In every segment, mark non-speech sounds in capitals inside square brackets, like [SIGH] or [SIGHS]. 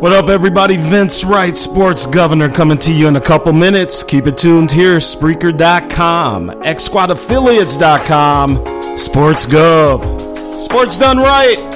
What up, everybody? Vince Wright, sports governor, coming to you in a couple minutes. Keep it tuned here. Spreaker.com, XSquadAffiliates.com, SportsGov. Sports done right.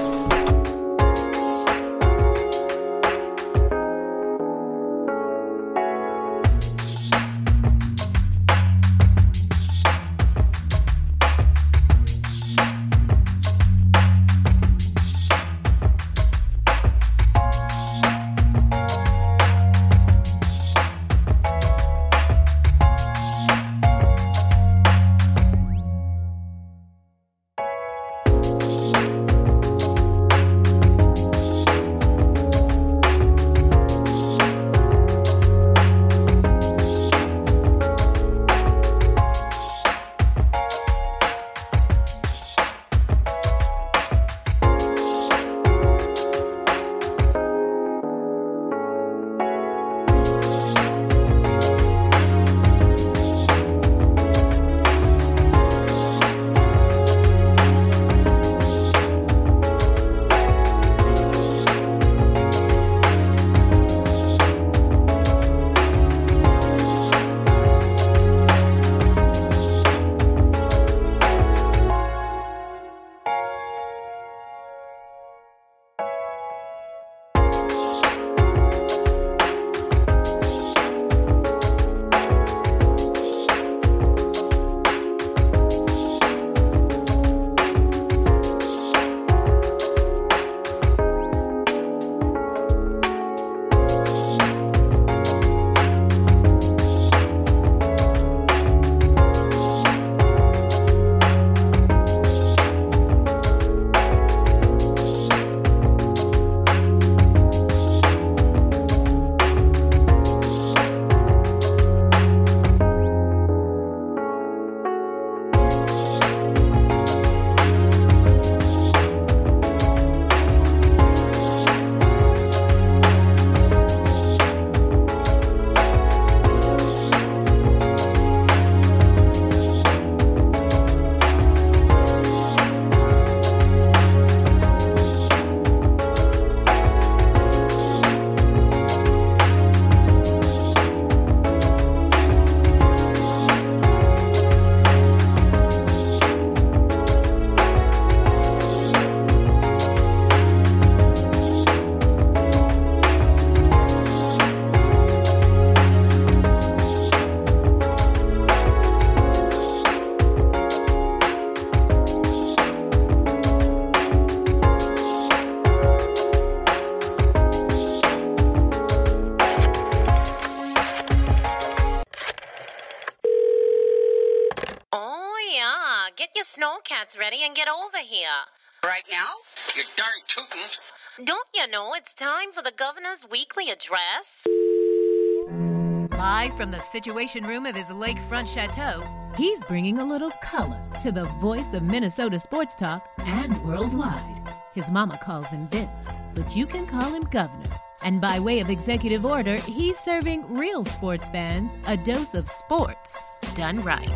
From the Situation Room of his lakefront chateau, he's bringing a little color to the voice of Minnesota sports talk and worldwide. His mama calls him Vince, but you can call him Governor. And by way of executive order, he's serving real sports fans a dose of sports done right.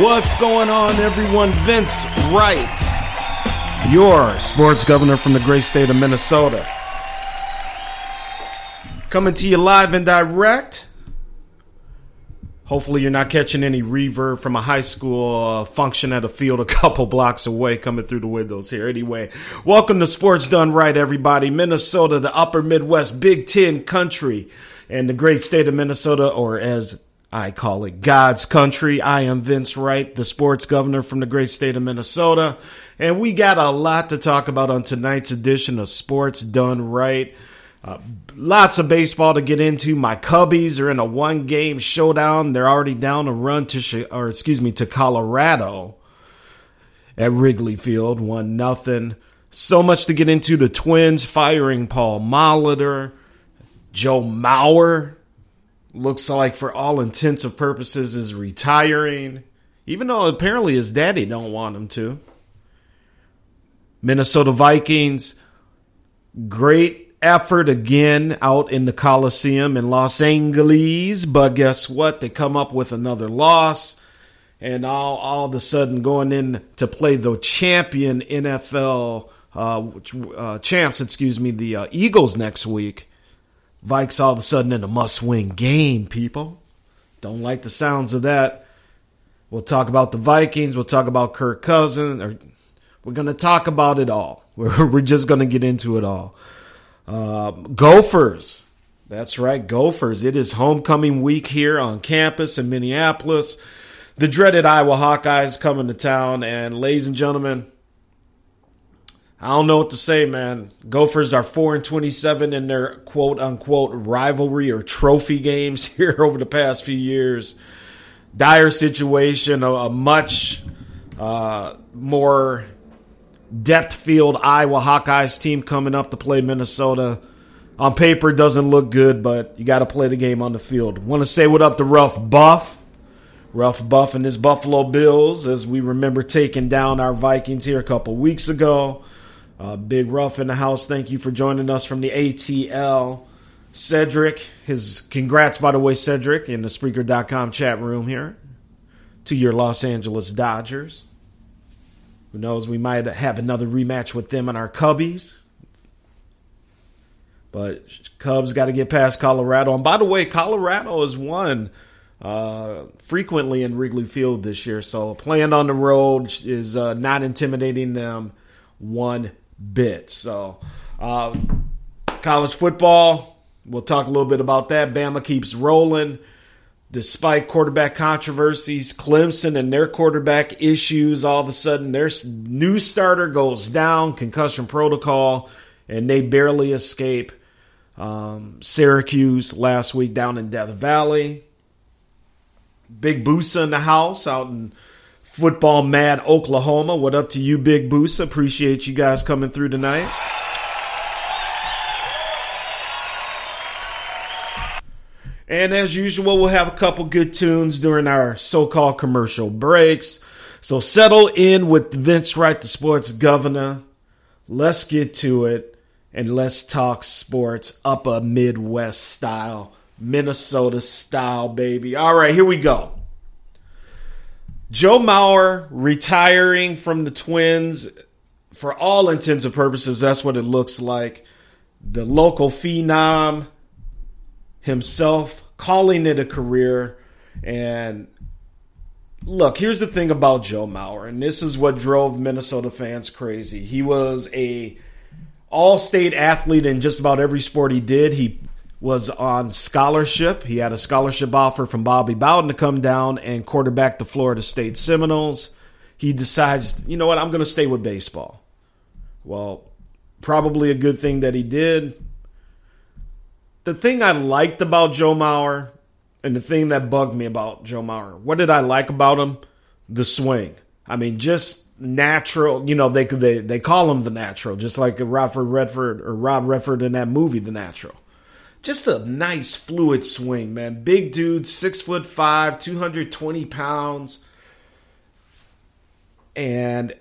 What's going on, everyone? Vince Wright, your sports governor from the great state of Minnesota. Coming to you live and direct. Hopefully, you're not catching any reverb from a high school uh, function at a field a [LAUGHS] couple blocks away coming through the windows here. Anyway, welcome to Sports Done Right, everybody. Minnesota, the upper Midwest, Big Ten country, and the great state of Minnesota, or as I call it God's country. I am Vince Wright, the sports governor from the great state of Minnesota. And we got a lot to talk about on tonight's edition of Sports Done Right. Uh, lots of baseball to get into. My Cubbies are in a one game showdown. They're already down a run to, or excuse me, to Colorado at Wrigley Field, one nothing. So much to get into. The Twins firing Paul Molitor, Joe Mauer looks like for all intents and purposes is retiring even though apparently his daddy don't want him to minnesota vikings great effort again out in the coliseum in los angeles but guess what they come up with another loss and all, all of a sudden going in to play the champion nfl uh, uh, champs excuse me the uh, eagles next week Vikes all of a sudden in a must win game, people. Don't like the sounds of that. We'll talk about the Vikings. We'll talk about Kirk Cousins. Or we're going to talk about it all. [LAUGHS] We're, we're just going to get into it all. Uh, Gophers. That's right, Gophers. It is homecoming week here on campus in Minneapolis. The dreaded Iowa Hawkeyes coming to town. And, ladies and gentlemen, I don't know what to say, man. Gophers are 4 and 27 in their quote unquote rivalry or trophy [LAUGHS] games here over the past few years. Dire situation, a, a much uh, more depth field Iowa Hawkeyes team coming up to play Minnesota. On paper, doesn't look good, but you got to play the game on the field. Want to say what up to Rough Buff. Rough Buff and his Buffalo Bills, as we remember taking down our Vikings here a couple weeks ago. Uh, Big Rough in the house. Thank you for joining us from the ATL. Cedric, his congrats, by the way, Cedric, in the Spreaker.com chat room here to your Los Angeles Dodgers. Who knows, we might have another rematch with them and our Cubbies. But Cubs got to get past Colorado. And by the way, Colorado has won uh, frequently in Wrigley Field this year. So playing on the road is uh, not intimidating them one bit. So, uh, college football, we'll talk a little bit about that. Bama keeps rolling. Despite quarterback controversies, Clemson and their quarterback issues, all of a sudden their new starter goes down, concussion protocol, and they barely escape. Um, Syracuse last week down in Death Valley. Big Boosa in the house out in Football Mad Oklahoma. What up to you, Big Boosa? Appreciate you guys coming through tonight. And as usual, we'll have a couple good tunes during our so called commercial breaks. So settle in with Vince Wright, the sports governor. Let's get to it and let's talk sports upper Midwest style, Minnesota style, baby. All right, here we go. Joe Mauer retiring from the Twins, for all intents and purposes, that's what it looks like. The local phenom himself calling it a career. And look, here's the thing about Joe Mauer, and this is what drove Minnesota fans crazy. He was a all-state athlete in just about every sport he did. He was on scholarship. He had a scholarship offer from Bobby Bowden to come down and quarterback the Florida State Seminoles. He decides, you know what, I'm going to stay with baseball. Well, probably a good thing that he did. The thing I liked about Joe Mauer, and the thing that bugged me about Joe Mauer, what did I like about him? The swing. I mean, just natural. You know, they they they call him the natural, just like Robert Redford or Rob Redford in that movie, The Natural. Just a nice fluid swing, man. Big dude, six foot five, two hundred twenty pounds, and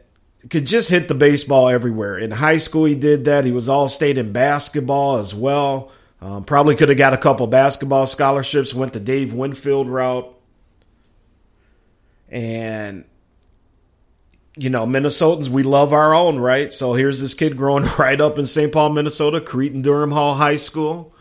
could just hit the baseball everywhere. In high school, he did that. He was all state in basketball as well. Um, probably could have got a couple basketball scholarships, went the Dave Winfield route. And, you know, Minnesotans, we love our own, right? So here's this kid growing [LAUGHS] right up in St. Paul, Minnesota, Cretin Derham Hall High School.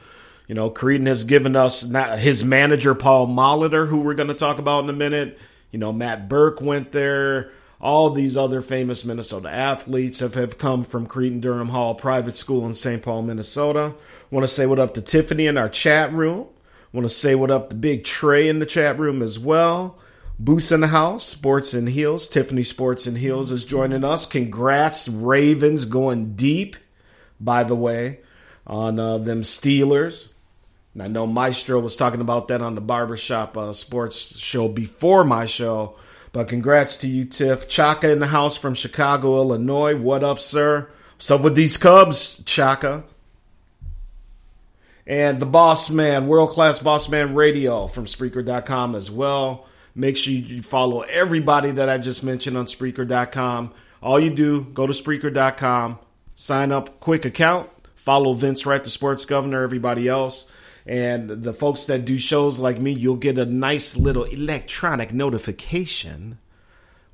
You know, Cretin has given us his manager, Paul Molitor, who we're going to talk about in a minute. You know, Matt Birk went there all these other famous Minnesota athletes have, have come from Cretin Derham Hall Private School in St. Paul, Minnesota. Want to say what up to Tiffany in our chat room. Want to say what up to Big Trey in the chat room as well. Boost in the house, Sports and Heels. Tiffany Sports and Heels is joining us. Congrats, Ravens, going deep, by the way, on uh, them Steelers. And I know Maestro was talking about that on the Barbershop uh, Sports show before my show but congrats to you, Tiff. Chaka in the house from Chicago, Illinois. What up, sir? What's up with these Cubs, Chaka? And the Boss Man, World Class Boss Man Radio from Spreaker.com as well. Make sure you follow everybody that I just mentioned on Spreaker.com. All you do, go to Spreaker.com, sign up, quick account, follow Vince Wright, the sports governor, everybody else. And the folks that do shows like me, you'll get a nice little electronic notification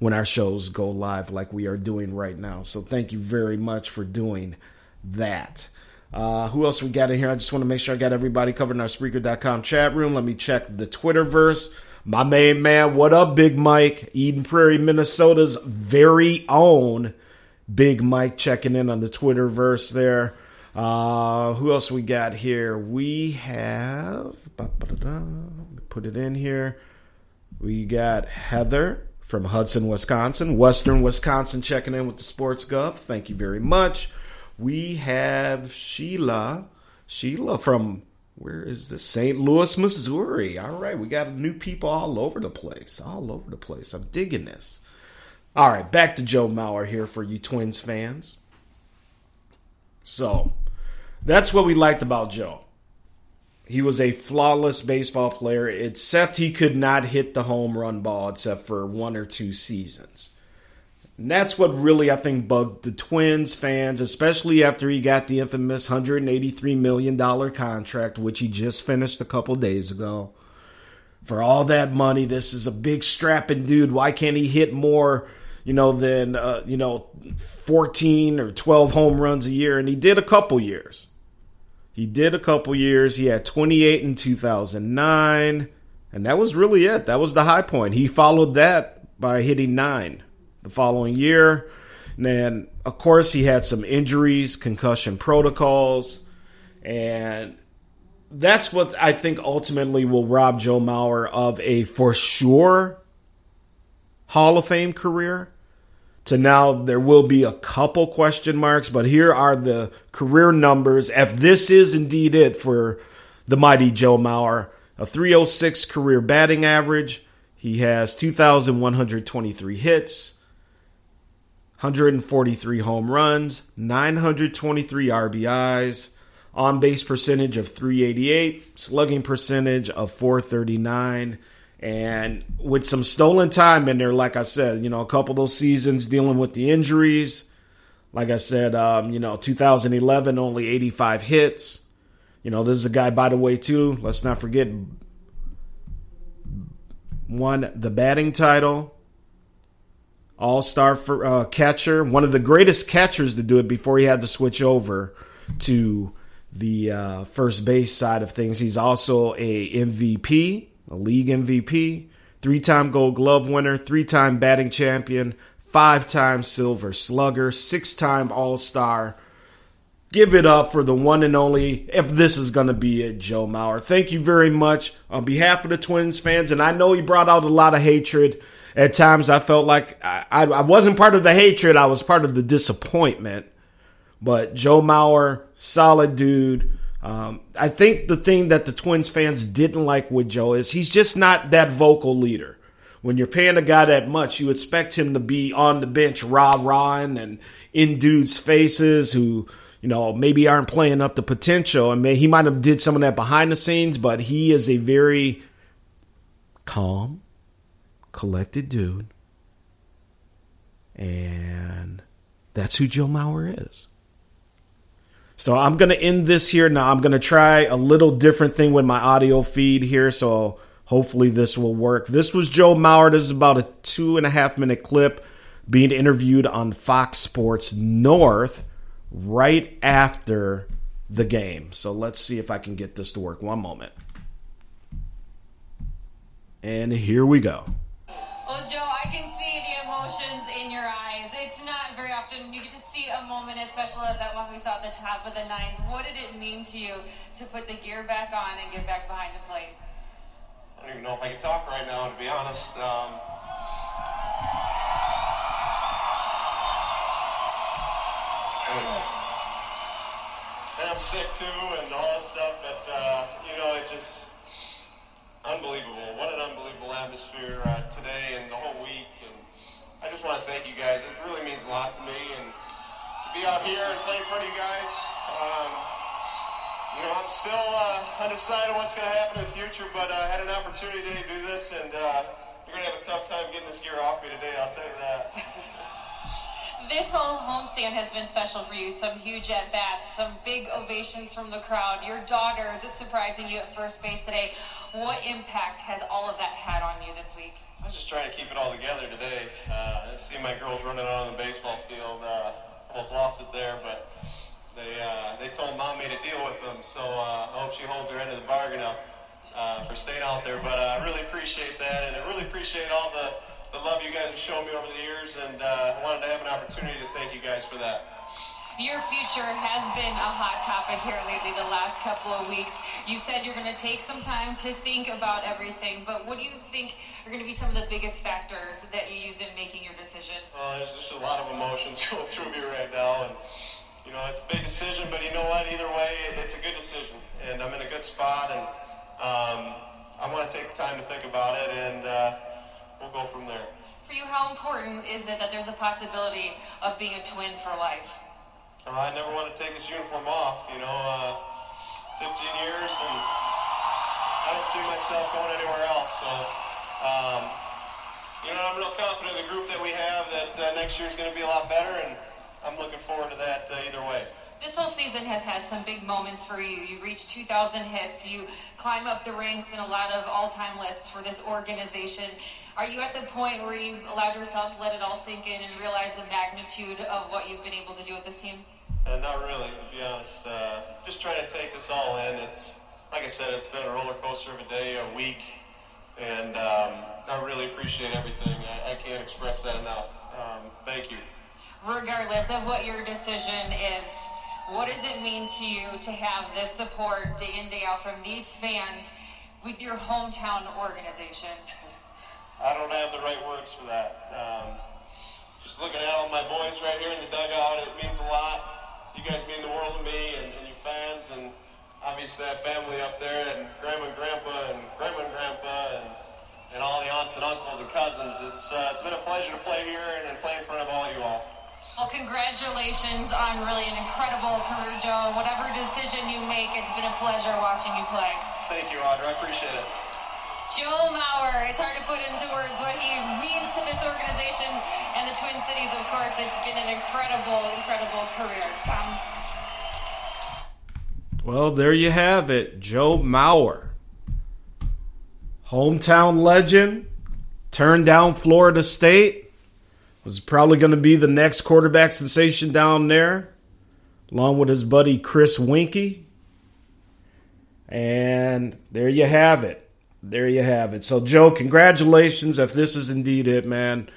when our shows go live, like we are doing right now. So thank you very much for doing that. Uh, who else we got in here? I just want to make sure I got everybody covered in our Spreaker.com chat room. Let me check the Twitterverse. My main man, what up, Big Mike? Eden Prairie, Minnesota's very own Big Mike checking in on the Twitterverse there. Uh, who else we got here? We have put it in here. We got Heather from Hudson, Wisconsin, Western Wisconsin, checking in with the Sports Gov. Thank you very much. We have Sheila, Sheila from where is this? St. Louis, Missouri. All right, we got new people all over the place, all over the place. I'm digging this. All right, back to Joe Mauer here for you Twins fans. So, that's what we liked about Joe. He was a flawless baseball player, except he could not hit the home run ball except for one or two seasons. And that's what really, I think, bugged the Twins fans, especially after he got the infamous $183 million contract, which he just finished a couple days ago. For all that money, this is a big strapping dude. Why can't he hit more you know, than, uh, you know, 14 or 12 home runs a year. And he did a couple years. He did a couple years. He had 28 in 2009. And that was really it. That was the high point. He followed that by hitting nine the following year. And then, of course, he had some injuries, concussion protocols. And that's what I think ultimately will rob Joe Mauer of a for sure Hall of Fame career to now there will be a couple question marks, but here are the career numbers. If this is indeed it for the mighty Joe Mauer, a 306 career batting average. He has 2,123 hits, 143 home runs, 923 RBIs, on base percentage of 388, slugging percentage of 439 and with some stolen time in there, like I said, you know, a couple of those seasons dealing with the injuries. Like I said, um, you know, 2011, only 85 hits. You know, this is a guy, by the way, too. Let's not forget, won the batting title, All Star uh, catcher, one of the greatest catchers to do it before he had to switch over to the uh, first base side of things. He's also a MVP a league MVP, three time gold glove winner, three time batting champion, five time silver slugger, six time all star. Give it up for the one and only, if this is going to be it, Joe Mauer. Thank you very much on behalf of the Twins fans. And I know he brought out a lot of hatred. At times, I felt like I, I wasn't part of the hatred, I was part of the disappointment. But Joe Mauer, solid dude, Um, I think the thing that the Twins fans didn't like with Joe is he's just not that vocal leader. When you're paying a guy that much, you expect him to be on the bench rah rahing and in dudes' faces who, you know, maybe aren't playing up the potential. And may, he might have did some of that behind the scenes, but he is a very calm, collected dude. And that's who Joe Mauer is. So I'm going to end this here now. I'm going to try a little different thing with my audio feed here. So hopefully this will work. This was Joe Mauer. This is about a two and a half minute clip being interviewed on Fox Sports North right after the game. So let's see if I can get this to work. One moment. And here we go. Well, Joe, I can see emotions in your eyes. It's not very often you get to see a moment as special as that one we saw at the top of the ninth. What did it mean to you to put the gear back on and get back behind the plate? I don't even know if I can talk right now, to be honest. Um, and I'm sick too, and all that stuff. But uh, you know, it just unbelievable. What an unbelievable atmosphere uh, today and the whole week. And I just want to thank you guys. It really means a lot to me, and to be out here and play in front of you guys. Um, you know, I'm still uh, undecided what's going to happen in the future, but I had an opportunity today to do this, and uh, you're going to have a tough time getting this gear off me today. I'll tell you that. [LAUGHS] This whole homestand has been special for you. Some huge at bats, some big ovations from the crowd. Your daughters is surprising you at first base today. What impact has all of that had on you this week? I was just trying to keep it all together today. Uh, seeing my girls running out on the baseball field, uh, almost lost it there, but they uh, they told mommy to deal with them. So uh, I hope she holds her end of the bargain up uh, for staying out there. But uh, I really appreciate that, and I really appreciate all the the love you guys have shown me over the years, and uh, I wanted to have an opportunity to thank you guys for that. Your future has been a hot topic here lately the last couple of weeks. You said you're going to take some time to think about everything, but what do you think are going to be some of the biggest factors that you use in making your decision? Well, there's just a lot of emotions [LAUGHS] going through me right now, and you know it's a big decision, but you know what? Either way, it's a good decision, and I'm in a good spot, and um, I want to take the time to think about it, and uh, we'll go from there. For you, how important is it that there's a possibility of being a twin for life? I never want to take this uniform off. You know, uh, 15 years, and I don't see myself going anywhere else. So, um, you know, I'm real confident in the group that we have that uh, next year is going to be a lot better, and I'm looking forward to that uh, either way. This whole season has had some big moments for you. You reached 2,000 hits. You climb up the ranks in a lot of all-time lists for this organization. Are you at the point where you've allowed yourself to let it all sink in and realize the magnitude of what you've been able to do with this team? Uh, not really, to be honest. Uh, just trying to take this all in. It's like I said, it's been a roller coaster of a day, a week, and um, I really appreciate everything. I, I can't express that enough. Um, thank you. Regardless of what your decision is, what does it mean to you to have this support day in, day out from these fans with your hometown organization? I don't have the right words for that. Um, just looking at all my boys right here in the dugout, it means a lot. You guys mean the world to me and, and you fans, and obviously that family up there, and grandma and grandpa, and grandma and grandpa, and, and all the aunts and uncles and cousins. It's uh, it's been a pleasure to play here and, and play in front of all you all. Well, congratulations on really an incredible career, Joe. Whatever decision you make, it's been a pleasure watching you play. Thank you, Audra. I appreciate it. Joe Mauer, it's hard to put into words what he means to this organization and the Twin Cities, of course. It's been an incredible, incredible career. Well, there you have it. Joe Mauer. Hometown legend. Turned down Florida State. Was probably going to be the next quarterback sensation down there. Along with his buddy Chris Weinke. And there you have it. There you have it. So, Joe, congratulations if this is indeed it, man.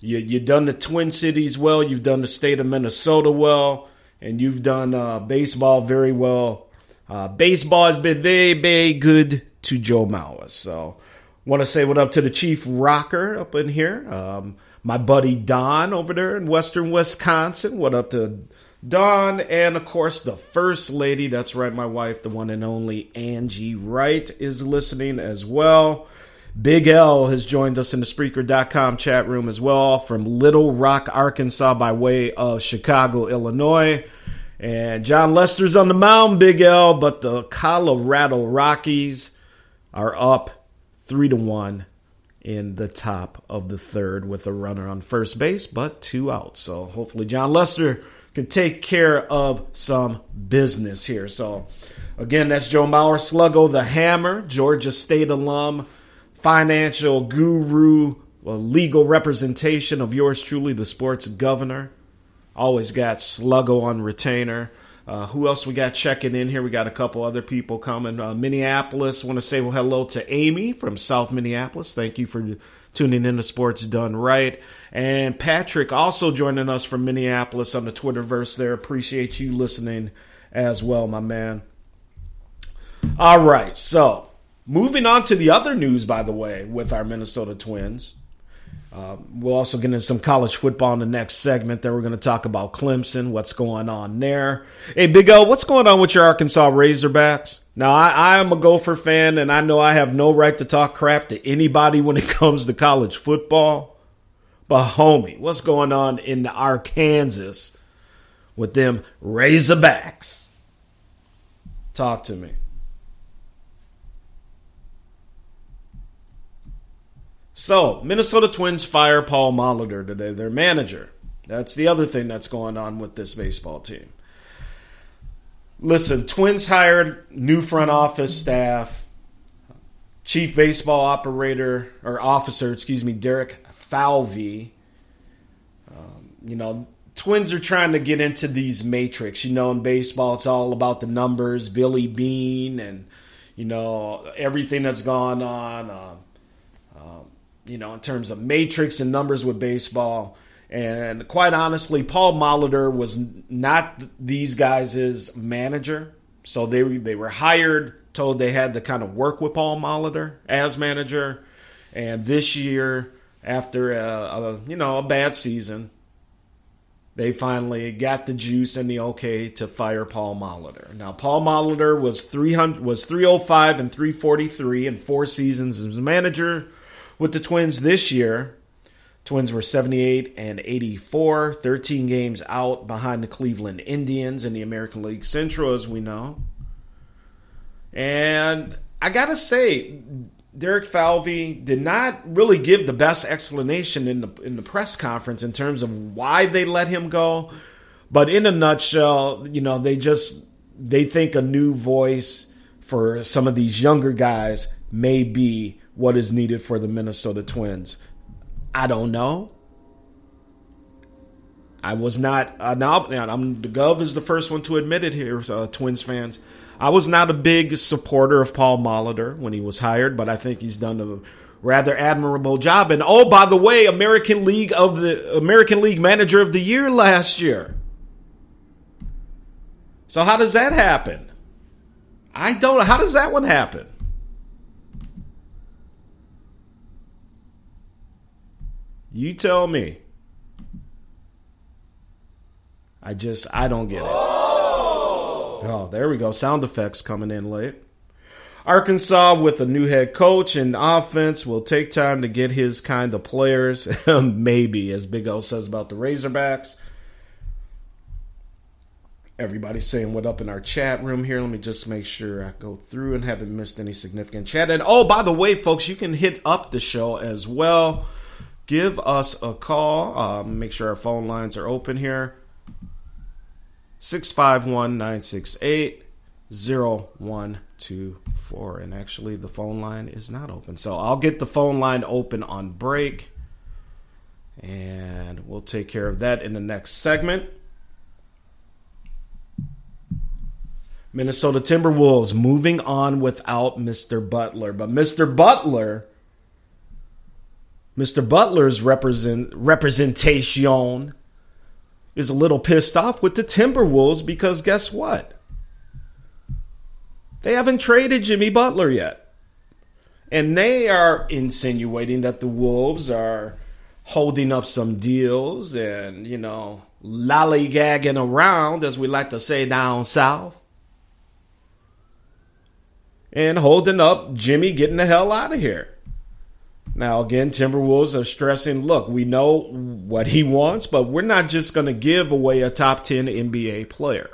You, you've done the Twin Cities well. You've done the state of Minnesota well. And you've done uh, baseball very well. Uh, baseball has been very, very good to Joe Mauer. So, want to say what up to the chief rocker up in here. Um, my buddy Don over there in Western Wisconsin. What up to Dawn, and of course, the First Lady. That's right, my wife, the one and only Angie Wright, is listening as well. Big L has joined us in the Spreaker.com chat room as well from Little Rock, Arkansas, by way of Chicago, Illinois. And Jon Lester's on the mound, Big L, but the Colorado Rockies are up three to one in the top of the third with a runner on first base, but two outs. So hopefully Jon Lester can take care of some business here. So again, that's Joe Mauer, Sluggo the Hammer, Georgia State alum, financial guru, legal representation of yours truly, the sports governor. Always got Sluggo on retainer. Uh, who else we got checking in here? We got a couple other people coming. Uh, Minneapolis. Want to say well, hello to Amy from South Minneapolis. Thank you for tuning in to Sports Done Right. And Patrick also joining us from Minneapolis on the Twitterverse there. Appreciate you listening as well, my man. All right, so moving on to the other news, by the way, with our Minnesota Twins. Uh, we'll also get into some college football in the next segment. Then we're going to talk about Clemson, what's going on there. Hey, Big O, what's going on with your Arkansas Razorbacks? Now, I, I am a Gopher fan, and I know I have no right to talk crap to anybody when it [LAUGHS] comes to college football. But, homie, what's going on in Arkansas with them Razorbacks? Talk to me. So, Minnesota Twins fire Paul Molitor today, their manager. That's the other thing that's going on with this baseball team. Listen, Twins hired new front office staff, chief baseball operator or officer, excuse me, Derek Falvey. Um, you know, Twins are trying to get into these matrix. You know, in baseball, it's all about the numbers, Billy Beane, and you know everything that's gone on. Uh, you know, in terms of matrix and numbers with baseball. And quite honestly, Paul Molitor was not these guys' manager. So they they were hired, told they had to kind of work with Paul Molitor as manager. And this year, after a, a you know a bad season, they finally got the juice and the okay to fire Paul Molitor. Now Paul Molitor was 300 was 305 and 343 in four seasons as manager with the Twins this year. Twins were 78 and 84, 13 games out behind the Cleveland Indians in the American League Central, as we know. And I got to say, Derek Falvey did not really give the best explanation in the in the press conference in terms of why they let him go. But in a nutshell, you know, they just they think a new voice for some of these younger guys may be what is needed for the Minnesota Twins? I don't know. I was not. Now, I'm the Gov is the first one to admit it here, uh, Twins fans. I was not a big supporter of Paul Molitor when he was hired, but I think he's done a rather admirable job. And oh, by the way, American League of the American League Manager of the Year last year. So how does that happen? I don't. Know, how does that one happen? You tell me. I just I don't get it. Oh. oh, there we go. Sound effects coming in late. Arkansas with a new head coach and offense will take time to get his kind of players. [LAUGHS] Maybe, as Big O says about the Razorbacks. Everybody's saying what up in our chat room here. Let me just make sure I go through and haven't missed any significant chat. And oh, by the way, folks, you can hit up the show as well give us a call. Um, make sure our phone lines are open here. 651 968 0124. And actually, the phone line is not open. So I'll get the phone line open on break. And we'll take care of that in the next segment. Minnesota Timberwolves moving on without Mr. Butler. But Mr. Butler Mr. Butler's represent representation is a little pissed off with the Timberwolves because guess what? They haven't traded Jimmy Butler yet. And they are insinuating that the Wolves are holding up some deals and, you know, lollygagging around, as we like to say down south, and holding up Jimmy getting the hell out of here. Now, again, Timberwolves are stressing look, we know what he wants, but we're not just going to give away a top 10 NBA player.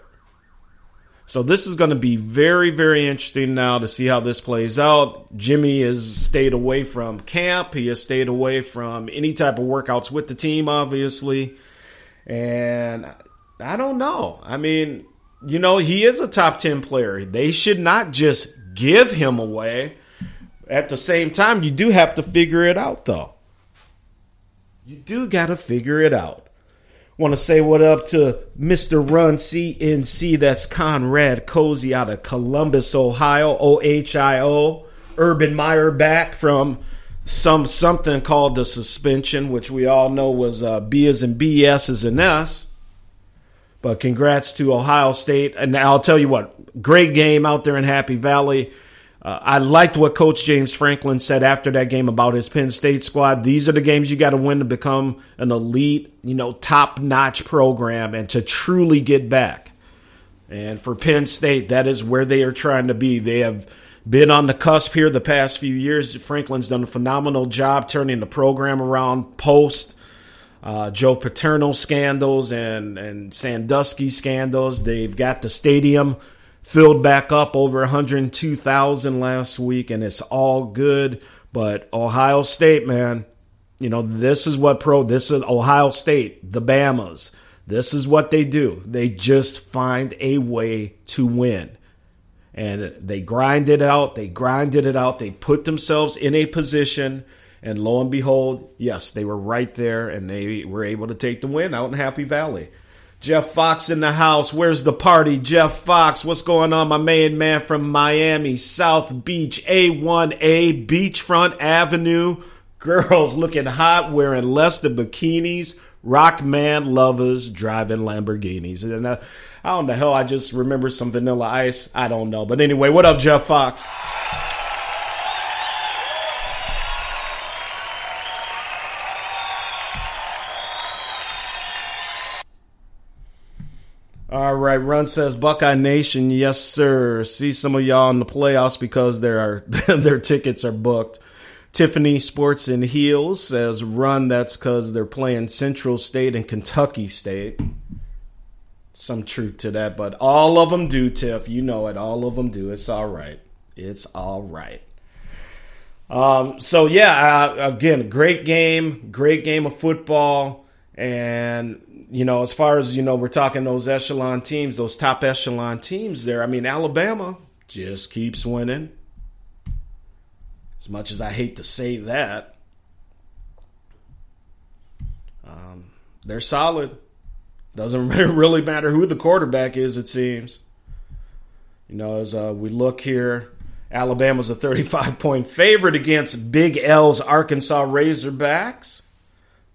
So this is going to be very, very interesting now to see how this plays out. Jimmy has stayed away from camp. He has stayed away from any type of workouts with the team, obviously. And I don't know. I mean, you know, he is a top 10 player. They should not just give him away. At the same time, you do have to figure it out, though. You do got to figure it out. Want to say what up to Mr. Run CNC. That's Conrad Cozy out of Columbus, Ohio. O H I O. Urban Meyer back from some something called the suspension, which we all know was uh, B as in B, S as in S. But congrats to Ohio State. And I'll tell you what, great game out there in Happy Valley. Uh, I liked what Coach James Franklin said after that game about his Penn State squad. These are the games you got to win to become an elite, you know, top notch program and to truly get back. And for Penn State, that is where they are trying to be. They have been on the cusp here the past few years. Franklin's done a phenomenal job turning the program around post uh, Joe Paterno scandals and, and Sandusky scandals. They've got the stadium filled back up over 102,000 last week, and it's all good. But Ohio State, man, you know, this is what pro, this is Ohio State, the Bamas. This is what they do. They just find a way to win. And they grind it out. They grinded it out. They put themselves in a position. And lo and behold, yes, they were right there and they were able to take the win out in Happy Valley. Jeff Fox in the house. Where's the party? Jeff Fox, what's going on? My main man from Miami, South Beach, A1A, Beachfront Avenue. Girls looking hot, wearing less than bikinis. Rock man lovers driving Lamborghinis. And uh, how in the hell I just remember some vanilla ice? I don't know. But anyway, what up, Jeff Fox? All right, Run says Buckeye Nation, yes sir. See some of y'all in the playoffs because their [LAUGHS] their tickets are booked. Tiffany Sports and Heels says Run. That's because they're playing Central State and Kentucky State. Some truth to that, but all of them do. Tiff, you know it. All of them do. It's all right. It's all right. Um, so yeah, uh, again, great game, great game of football, and you know, as far as, you know, we're talking those echelon teams, those top echelon teams there. I mean, Alabama just keeps winning. As much as I hate to say that, um, they're solid. Doesn't [LAUGHS] really matter who the quarterback is, it seems. You know, as uh, we look here, Alabama's a 35 point favorite against Big L's Arkansas Razorbacks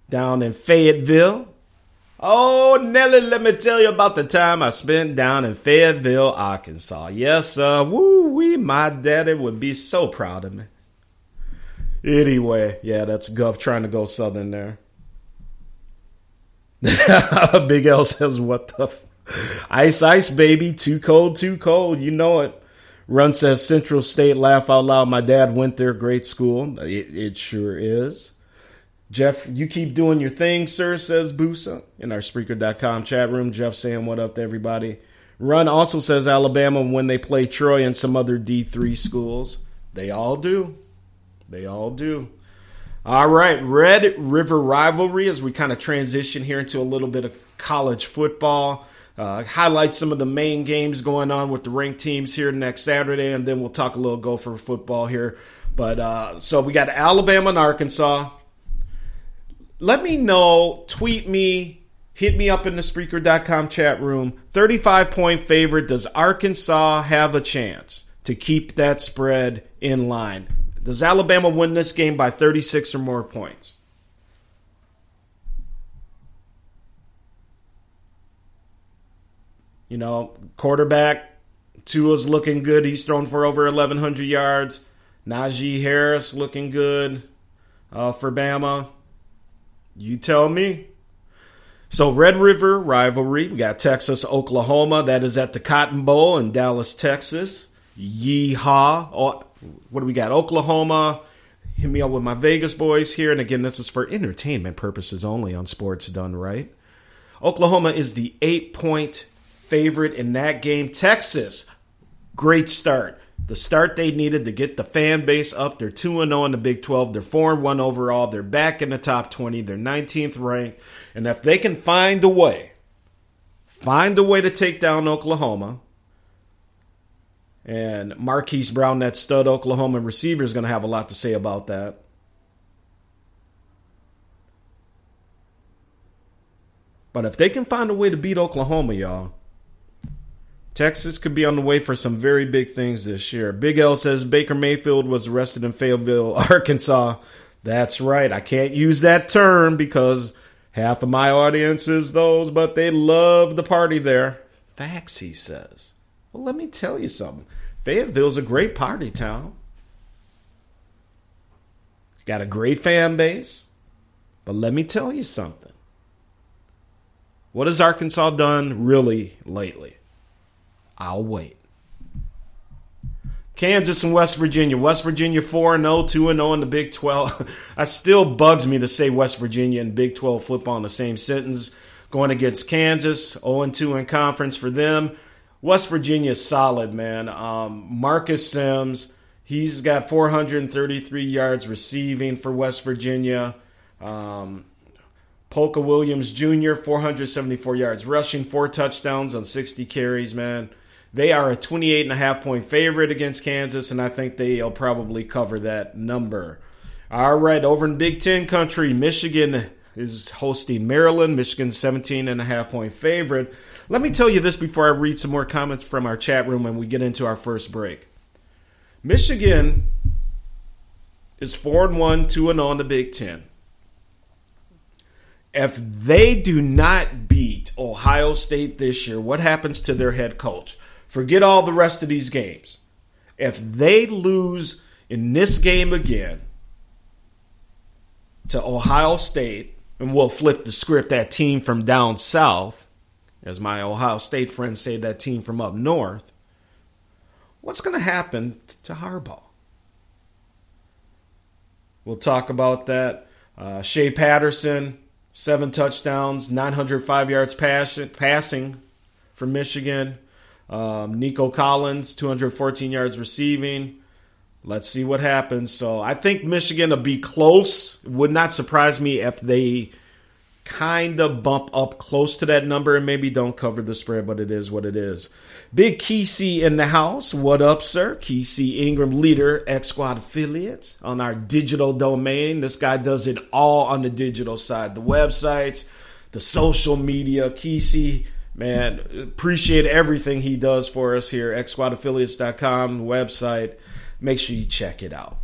down in Fayetteville. Oh, Nelly, let me tell you about the time I spent down in Fayetteville, Arkansas. Yes, uh, woo wee, my daddy would be so proud of me. Anyway, yeah, that's Guff trying to go southern there. [LAUGHS] Big L says, what the f- Ice, ice, baby. Too cold, too cold. You know it. Run says Central State, laugh out loud. My dad went there, great school. It, it sure is. Jeff, you keep doing your thing, sir, says Busa in our Spreaker.com chat room. Jeff saying what up to everybody. Run also says Alabama when they play Troy and some other D3 schools. They all do. They all do. All right, Red River Rivalry as we kind of transition here into a little bit of college football. Uh, highlight some of the main games going on with the ranked teams here next Saturday, and then we'll talk a little Gopher football here. But uh, so we got Alabama and Arkansas let me know, tweet me, hit me up in the Spreaker.com chat room. 35 point favorite. Does Arkansas have a chance to keep that spread in line? Does Alabama win this game by 36 or more points? You know, quarterback Tua's looking good. He's thrown for over 1,100 yards. Najee Harris looking good uh, for Bama. You tell me. So Red River rivalry. We got Texas, Oklahoma. That is at the Cotton Bowl in Dallas, Texas. Yeehaw! Oh, what do we got? Oklahoma. Hit me up with my Vegas boys here. And again, this is for entertainment purposes only on Sports Done Right. Oklahoma is the eight point favorite in that game. Texas, great start. The start they needed to get the fan base up. They're 2 0 in the Big 12. They're 4 1 overall. They're back in the top 20. They're 19th ranked. And if they can find a way, find a way to take down Oklahoma, and Marquise Brown, that stud Oklahoma receiver, is going to have a lot to say about that. But if they can find a way to beat Oklahoma, y'all, Texas could be on the way for some very big things this year. Big L says Baker Mayfield was arrested in Fayetteville, [LAUGHS] Arkansas. That's right. I can't use that term because half of my audience is those, but they love the party there. Facts, he says. Well, let me tell you something. Fayetteville's a great party town. Got a great fan base. But let me tell you something. What has Arkansas done really lately? I'll wait. Kansas and West Virginia. West Virginia 4 0, 2 0 in the Big 12. [LAUGHS] it still bugs me to say West Virginia and Big 12 football in the same sentence. Going against Kansas, 0 2 in conference for them. West Virginia's solid, man. Um, Marcus Simms, he's got 433 yards receiving for West Virginia. Um, Pooka Williams Jr., 474 yards rushing, four touchdowns on 60 carries, man. They are a 28 and a half point favorite against Kansas, and I think they'll probably cover that number. All right, over in Big Ten country, Michigan is hosting Maryland. Michigan 17 and a half point favorite. Let me tell you this before I read some more comments from our chat room and we get into our first break. Michigan is 4 and 1, 2 and 0 in the Big 10. If they do not beat Ohio State this year, what happens to their head coach? Forget all the rest of these games. If they lose in this game again to Ohio State, and we'll flip the script that team from down south, as my Ohio State friends say, that team from up north, what's going to happen to Harbaugh? We'll talk about that. Uh, Shea Patterson, seven touchdowns, 905 yards pass- passing for Michigan. Um, Nico Collins, 214 yards receiving. Let's see what happens. So I think Michigan will be close. Would not surprise me if they kind of bump up close to that number and maybe don't cover the spread, but it is what it is. Big Kesey in the house. What up, sir? Kesey Ingram, leader, X Squad affiliates on our digital domain. This guy does it all on the digital side the websites, the social media. Kesey, man, appreciate everything he does for us here. XSquadAffiliates.com website. Make sure you check it out.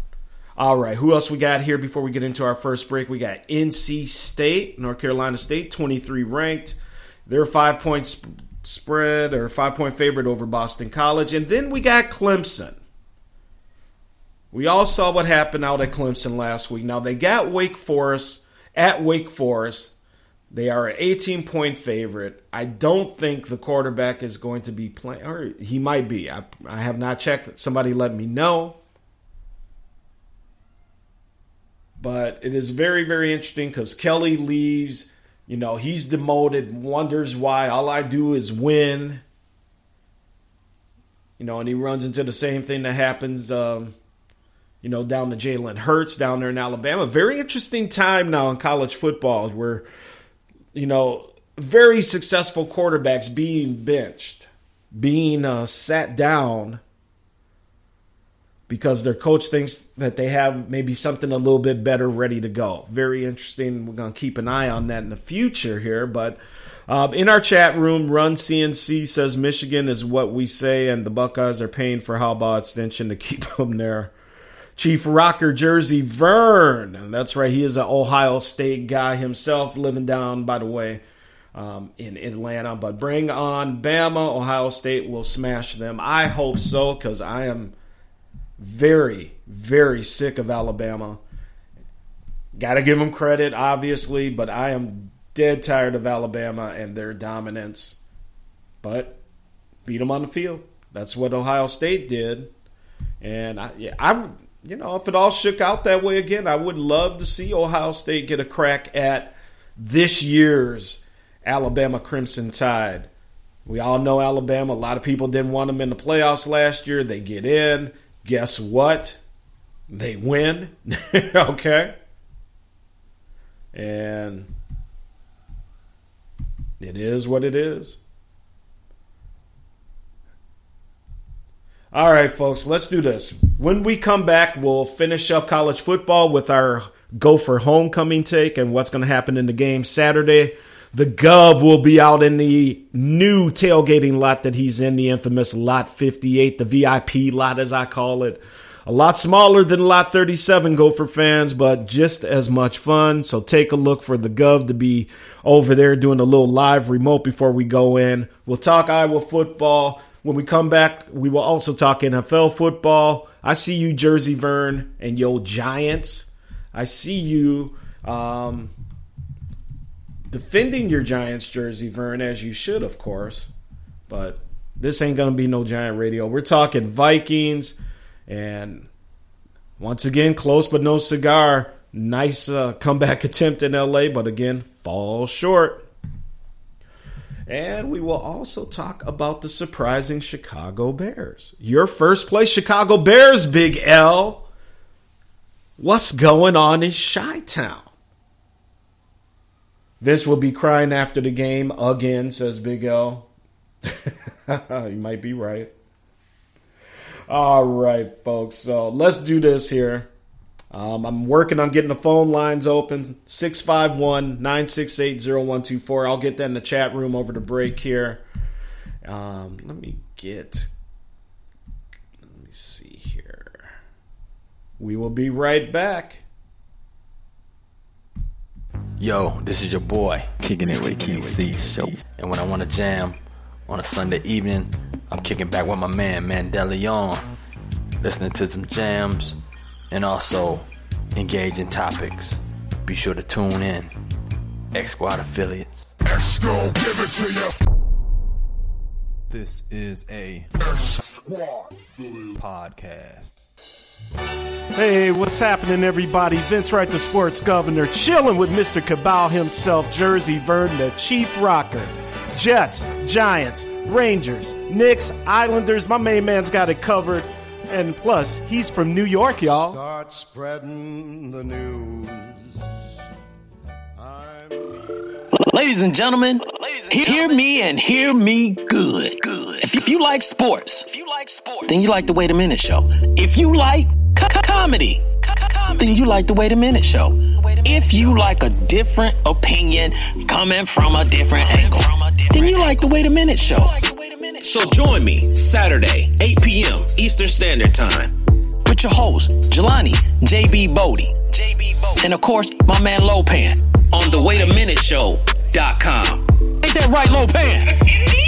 All right, who else we got here before we get into our first break? We got NC State, North Carolina State, 23 ranked. They're five point sp- spread or five point favorite over Boston College. And then we got Clemson. We all saw what happened out at Clemson last week. Now they got Wake Forest at Wake Forest. They are an 18 point favorite. I don't think the quarterback is going to be playing, or he might be. I, I have not checked. Somebody let me know. But it is very, very interesting because Kelly leaves. You know, he's demoted, wonders why. All I do is win. You know, and he runs into the same thing that happens, um, you know, down to Jalen Hurts down there in Alabama. Very interesting time now in college football where, you know, very successful quarterbacks being benched, being uh, sat down because their coach thinks that they have maybe something a little bit better ready to go. Very interesting. We're going to keep an eye on that in the future here. But uh, in our chat room, Run CNC says Michigan is what we say, and the Buckeyes are paying for Harbaugh extension to keep [LAUGHS] them there. Chief Rocker Jersey Vern. That's right. He is an Ohio State guy himself, living down, by the way, um, in Atlanta. But bring on Bama. Ohio State will smash them. I hope so because I am very, very sick of Alabama. Got to give them credit, obviously, but I am dead tired of Alabama and their dominance, but beat them on the field. That's what Ohio State did, and I, yeah, I'm you know if it all shook out that way again, I would love to see Ohio State get a crack at this year's Alabama Crimson Tide. We all know Alabama. A lot of people didn't want them in the playoffs last year. They get in. Guess what? They win. [LAUGHS] okay. And it is what it is. All right, folks, let's do this. When we come back, we'll finish up college football with our Gopher homecoming take and what's going to happen in the game Saturday. The Gov will be out in the new tailgating lot that he's in, the infamous Lot 58, the VIP lot, as I call it. A lot smaller than Lot 37, Gopher fans, but just as much fun. So take a look for the Gov to be over there doing a little live remote before we go in. We'll talk Iowa football. When we come back, we will also talk NFL football. I see you, Jersey Vern, and yo, Giants. I see you. Um, defending your Giants jersey, Vern, as you should, of course. But this ain't going to be no Giant radio. We're talking Vikings. And once again, close but no cigar. Nice uh, comeback [LAUGHS] attempt in LA, but again, fall short. And we will also talk about the surprising Chicago Bears. Your first place Chicago Bears, Big L. What's going on in Chi Town? Vince will be crying after the game again, says Big L. [LAUGHS] you might be right. All right, folks. So let's do this here. Um, I'm working on getting the phone lines open 651 968 0124. I'll get that in the chat room over the break here. Um, let me get. Let me see here. We will be right back. Yo, this is your boy. Kicking it with KC show. And when I want to jam on a Sunday evening, I'm kicking back with my man Mandela listening to some jams, and also engaging topics. Be sure to tune in. X Squad affiliates. X go give it to you. This is a X Squad podcast. Hey, what's happening, everybody? Vince Wright, the sports governor, chilling with Mr. Cabal himself, Jersey Vern, the chief rocker. Jets, Giants, Rangers, Knicks, Islanders. My main man's got it covered. And plus, he's from New York, y'all. Start spreading the news. Ladies and gentlemen, Ladies and hear gentlemen. me and hear me good. Good. If, if you like sports, if you like sports, then you like the Wait a Minute Show. If you like comedy, then you like the Wait a Minute Show. If you like a different opinion coming from a different angle, then you like the Wait a Minute Show. So join me Saturday, 8 p.m. Eastern Standard Time. With your host, Jelani JB Bodie. JB Bodie. And of course, my man Lopan on the waitaminuteshow.com. Ain't that right, Lopan? [LAUGHS]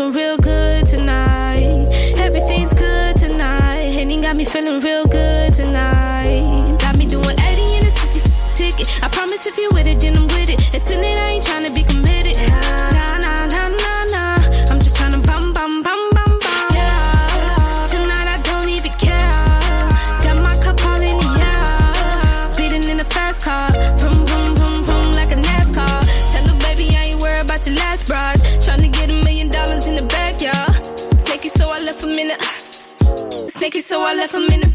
looking real good tonight. Everything's good tonight. Henny got me feeling real good tonight. Got me doing 80 in a 60 ticket. I promise if you're with it, then I'm with it. It's in it, I ain't trying to be committed. Nah, so I left him in the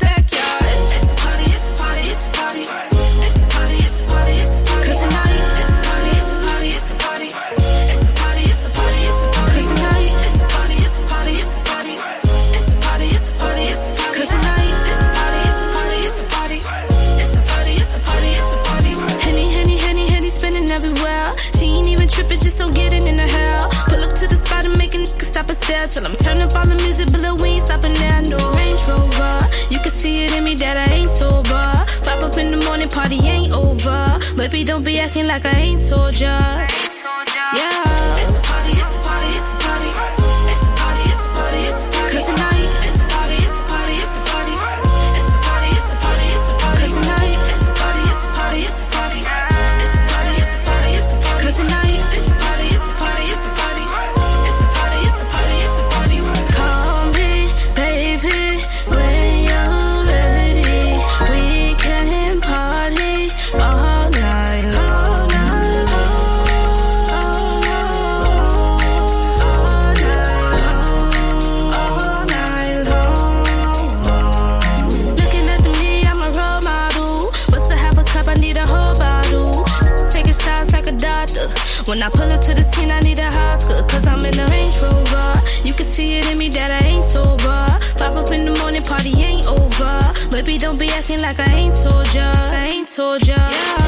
stop till I'm turning up all the music, but Lil, we ain't stopping there. No Range Rover, you can see it in me that I ain't sober. Pop up in the morning, party ain't over. Baby, don't be acting like I ain't told ya. I pull up to the scene, I need a Oscar. Cause I'm in a Range Rover. You can see it in me that I ain't sober. Pop up in the morning, party ain't over. Baby, don't be acting like I ain't told ya. I ain't told ya. Yeah.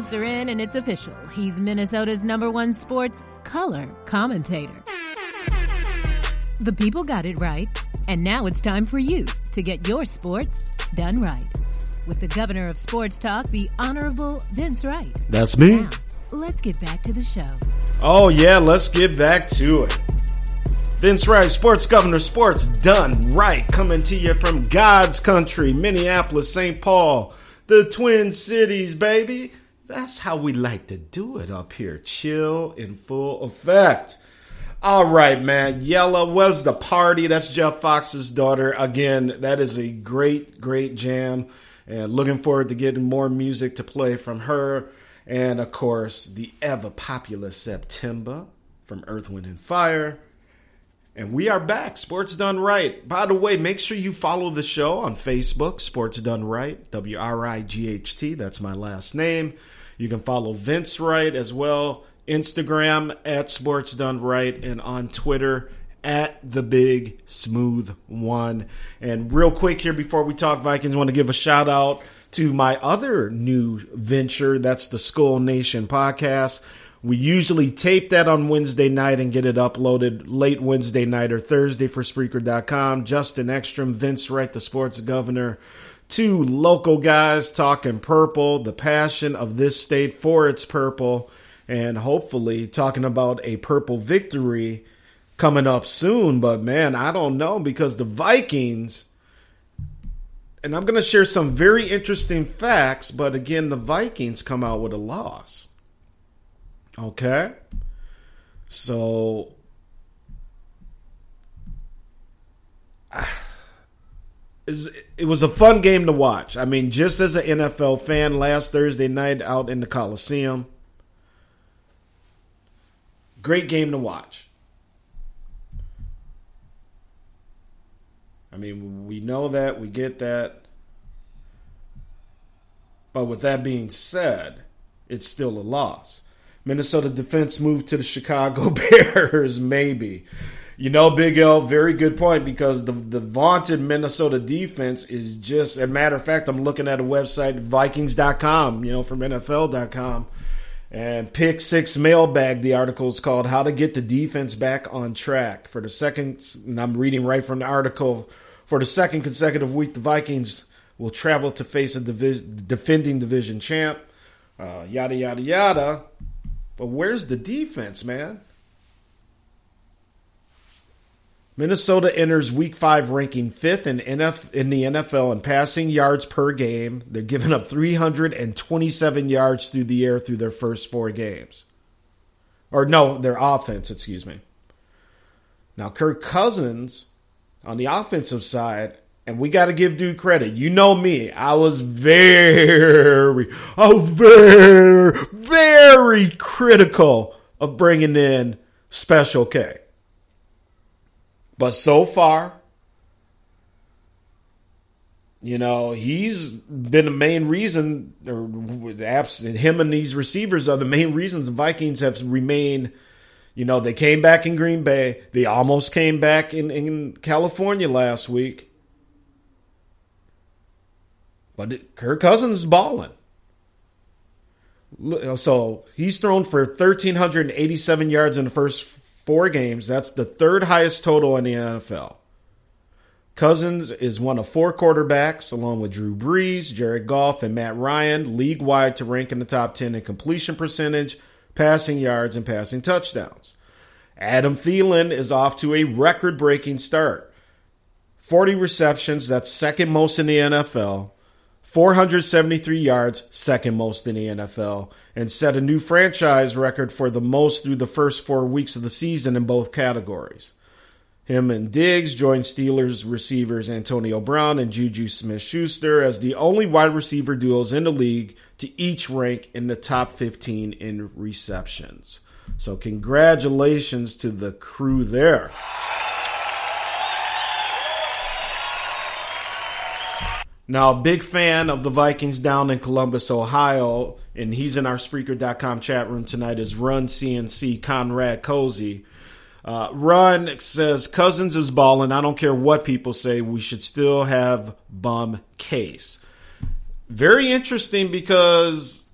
Votes are in and it's official. He's Minnesota's number one sports color commentator. The people got it right, and now it's time for you to get your sports done right. With the governor of sports talk, the Honorable Vince Wright. That's me. Now, let's get back to the show. Oh, yeah, let's get back to it. Vince Wright, Sports Governor, Sports Done Right, coming to you from God's country, Minneapolis, St. Paul, the Twin Cities, baby. That's how we like to do it up here. Chill in full effect. All right, man. Yella was the party. That's Jeff Fox's daughter. Again, that is a great, great jam. And looking forward to getting more music to play from her. And of course, the ever popular September from Earth, Wind, and Fire. And we are back, Sports Done Right. By the way, make sure you follow the show on Facebook, Sports Done Right, W R I G H T. That's my last name. You can follow Vince Wright as well, Instagram at Sports Done Right, and on Twitter at the Big Smooth One. And real quick here before we talk Vikings, want to give a shout out to my other new venture. That's the Skull Nation podcast. We usually tape that on Wednesday night and get it uploaded late Wednesday night or Thursday for Spreaker.com. Justin Ekstrom, Vince Wright, the sports governor. Two local guys talking purple, the passion of this state for its purple, and hopefully talking about a purple victory coming up soon. But man, I don't know because the Vikings, and I'm going to share some very interesting facts, but again, the Vikings come out with a loss. Okay. So [SIGHS] it was a fun game to watch. I mean, just as an NFL fan, last Thursday night out in the Coliseum, great game to watch. I mean, we know that, we get that. But with that being said, it's still a loss. Minnesota defense moved to the Chicago [LAUGHS] Bears, maybe. You know, Big L, very good point because the the vaunted Minnesota defense is just a matter of fact, I'm looking at a website, Vikings.com, you know, from NFL.com. And Pick Six Mailbag, the article is called How to Get the Defense Back on Track. For the second, and I'm reading right from the article, for the second consecutive week, the Vikings will travel to face a divi- defending division champ. Uh, yada, yada, yada. But where's the defense, man? Minnesota enters Week Five ranking fifth in NF in the NFL in passing yards per game. They're giving up 327 yards through the air through their first four games, or no, their offense. Excuse me. Now Kirk Cousins on the offensive side, and we got to give dude credit. You know me, I was very, was very, very critical of bringing in Special K. But so far, you know, he's been the main reason, or him and these receivers are the main reasons the Vikings have remained. You know, they came back in Green Bay. They almost came back in, in California last week. But it, Kirk Cousins is balling. So he's thrown for 1,387 yards in the first four games. That's the third highest total in the NFL. Cousins is one of four quarterbacks, along with Drew Brees, Jared Goff, and Matt Ryan, league wide to rank in the top 10 in completion percentage, passing yards, and passing touchdowns. Adam Thielen is off to a record breaking start 40 receptions, that's second most in the NFL. 473 yards, second most in the NFL, and set a new franchise record for the most through the first four weeks of the season in both categories. Him and Diggs joined Steelers receivers Antonio Brown and Juju Smith Schuster as the only wide receiver duos in the league to each rank in the top 15 in receptions. So, congratulations to the crew there. Now, big fan of the Vikings down in Columbus, Ohio, and he's in our Spreaker.com chat room tonight, is Run CNC Conrad Cozy. Uh, Run says Cousins is balling. I don't care what people say. We should still have bum case. Very interesting because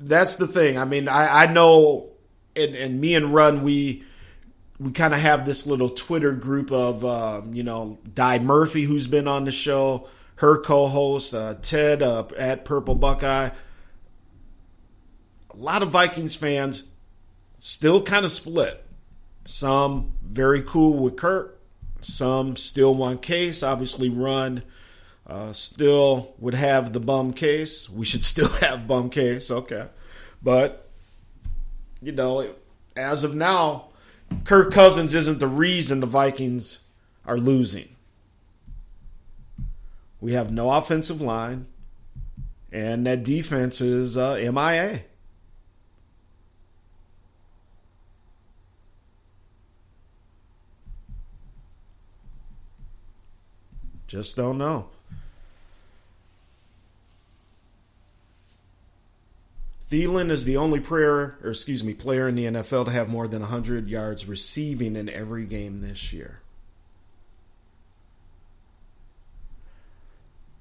that's the thing. I mean, I, I know, and, and me and Run, we we kind of have this little Twitter group of, uh, you know, Di Murphy, who's been on the show her co-host uh, Ted uh, at Purple Buckeye. A lot of Vikings fans still kind of split. Some very cool with Kirk. Some still want Case. Obviously, Run uh, still would have the bum case. We should [LAUGHS] still have bum case. Okay, but you know, as of now, Kirk Cousins isn't the reason the Vikings are losing. We have no offensive line, and that defense is uh, MIA. Just don't know. Thielen is the only player, or excuse me, player in the NFL to have more than 100 yards receiving in every game this year.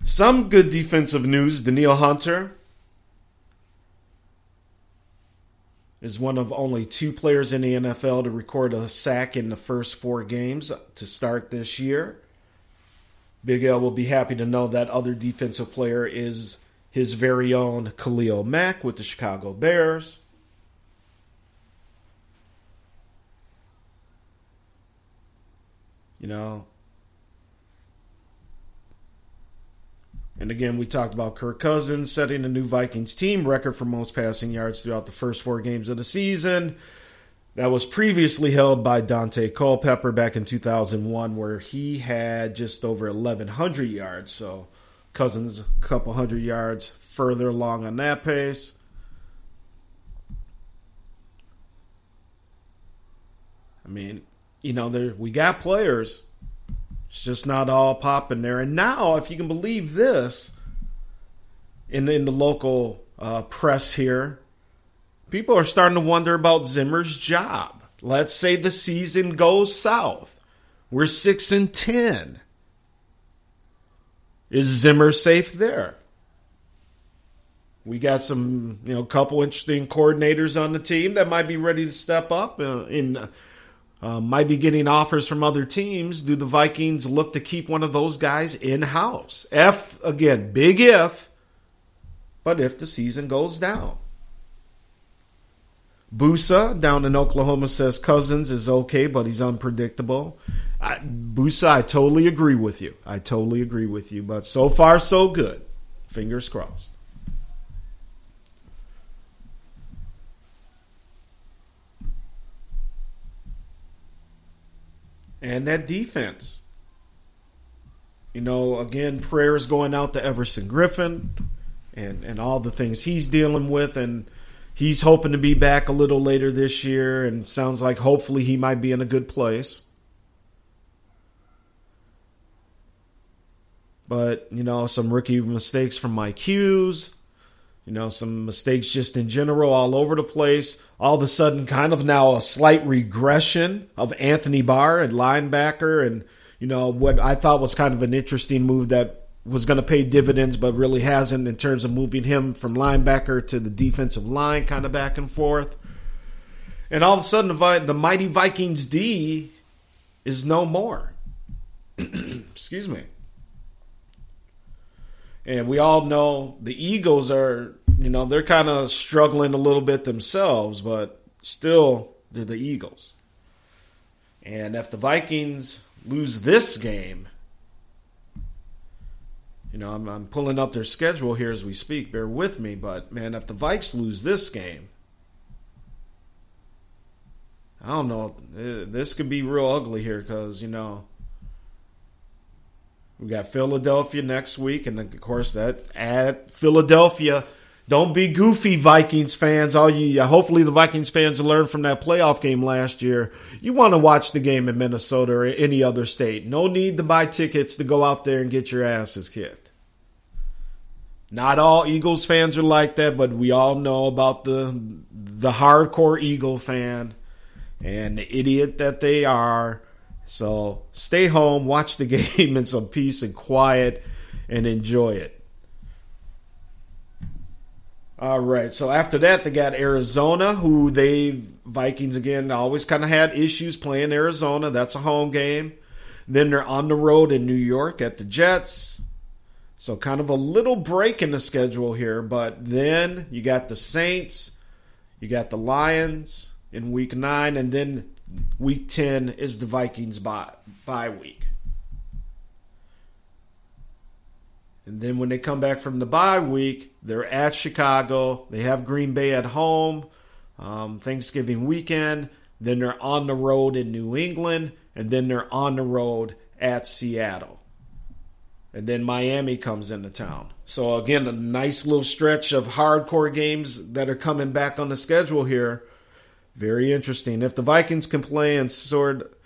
Some good defensive news. Danielle Hunter is one of only two players in the NFL to record a sack in the first four games to start this year. Big L will be happy to know that other defensive player is his very own Khalil Mack with the Chicago Bears. You know. And again, we talked about Kirk Cousins setting a new Vikings team record for most passing yards throughout the first four games of the season. That was previously held by Daunte Culpepper back in 2001, where he had just over 1,100 yards. So Cousins a couple hundred yards further along on that pace. I mean, you know, there we got players. It's just not all popping there. And now, if you can believe this, in in the local uh, press here, people are starting to wonder about Zimmer's job. Let's say the season goes south. We're six and ten. Is Zimmer safe there? We got some, you know, couple interesting coordinators on the team that might be ready to step up uh, in. Uh, might be getting offers from other teams. Do the Vikings look to keep one of those guys in house? F again, big if, but if the season goes down. Busa down in Oklahoma says Cousins is okay, but he's unpredictable. I, Busa, I totally agree with you. I totally agree with you. But so far, so good. Fingers crossed. And that defense. You know, again, prayers going out to Everson Griffen and, and all the things he's dealing with. And he's hoping to be back a little later this year. And sounds like hopefully he might be in a good place. But, you know, some rookie mistakes from Mike Hughes, you know, some mistakes just in general all over the place. All of a sudden, kind of now a slight regression of Anthony Barr at linebacker. And, you know, what I thought was kind of an interesting move that was going to pay dividends, but really hasn't in terms of moving him from linebacker to the defensive line, kind of back and forth. And all of a sudden, the, the mighty Vikings D is no more. [CLEARS THROAT] Excuse me. And we all know the Eagles are, you know, they're kind of struggling a little bit themselves, but still, they're the Eagles. And if the Vikings lose this game, you know, I'm, I'm pulling up their schedule here as we speak. Bear with me, but man, if the Vikes lose this game, I don't know. Uh, this could be real ugly here because you know we got Philadelphia next week, and then, of course that at Philadelphia. Don't be goofy, Vikings fans. All you, hopefully, the Vikings fans learned from that playoff game last year. You want to watch the game in Minnesota or any other state. No need to buy tickets to go out there and get your asses kicked. Not all Eagles fans are like that, but we all know about the the hardcore Eagle fan and the idiot that they are so stay home, watch the [LAUGHS] game in some peace and quiet, and enjoy it. All right. So after that, they got Arizona, who they Vikings again always kind of had issues playing Arizona. That's a home game. Then they're on the road in New York at the Jets. So kind of a little break in the schedule here, but then you got the Saints, you got the Lions in week 9 and then week 10 is the Vikings bye, bye week. And then when they come back from the bye week, they're at Chicago. They have Green Bay at home. Um, Thanksgiving weekend. Then they're on the road in New England, and then they're on the road at Seattle. And then Miami comes into town. So again, a nice little stretch of hardcore games that are coming back on the schedule here. Very interesting. If the Vikings can play and sort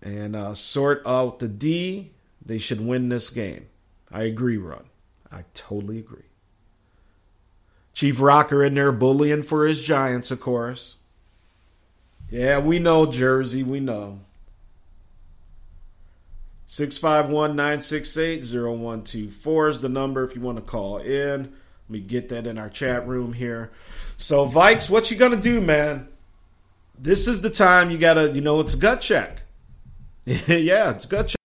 and uh, sort out the D, they should win this game. I agree, Run. I totally agree. Chief Rocker in there bullying for his Giants, of course. Yeah, we know Jersey, we know. 651 968 0124 is the number if you want to call in. Let me get that in our chat room here. So, Vikes, what you to do, man? This is the time you got to, you know, it's gut check. [LAUGHS] yeah, it's gut check.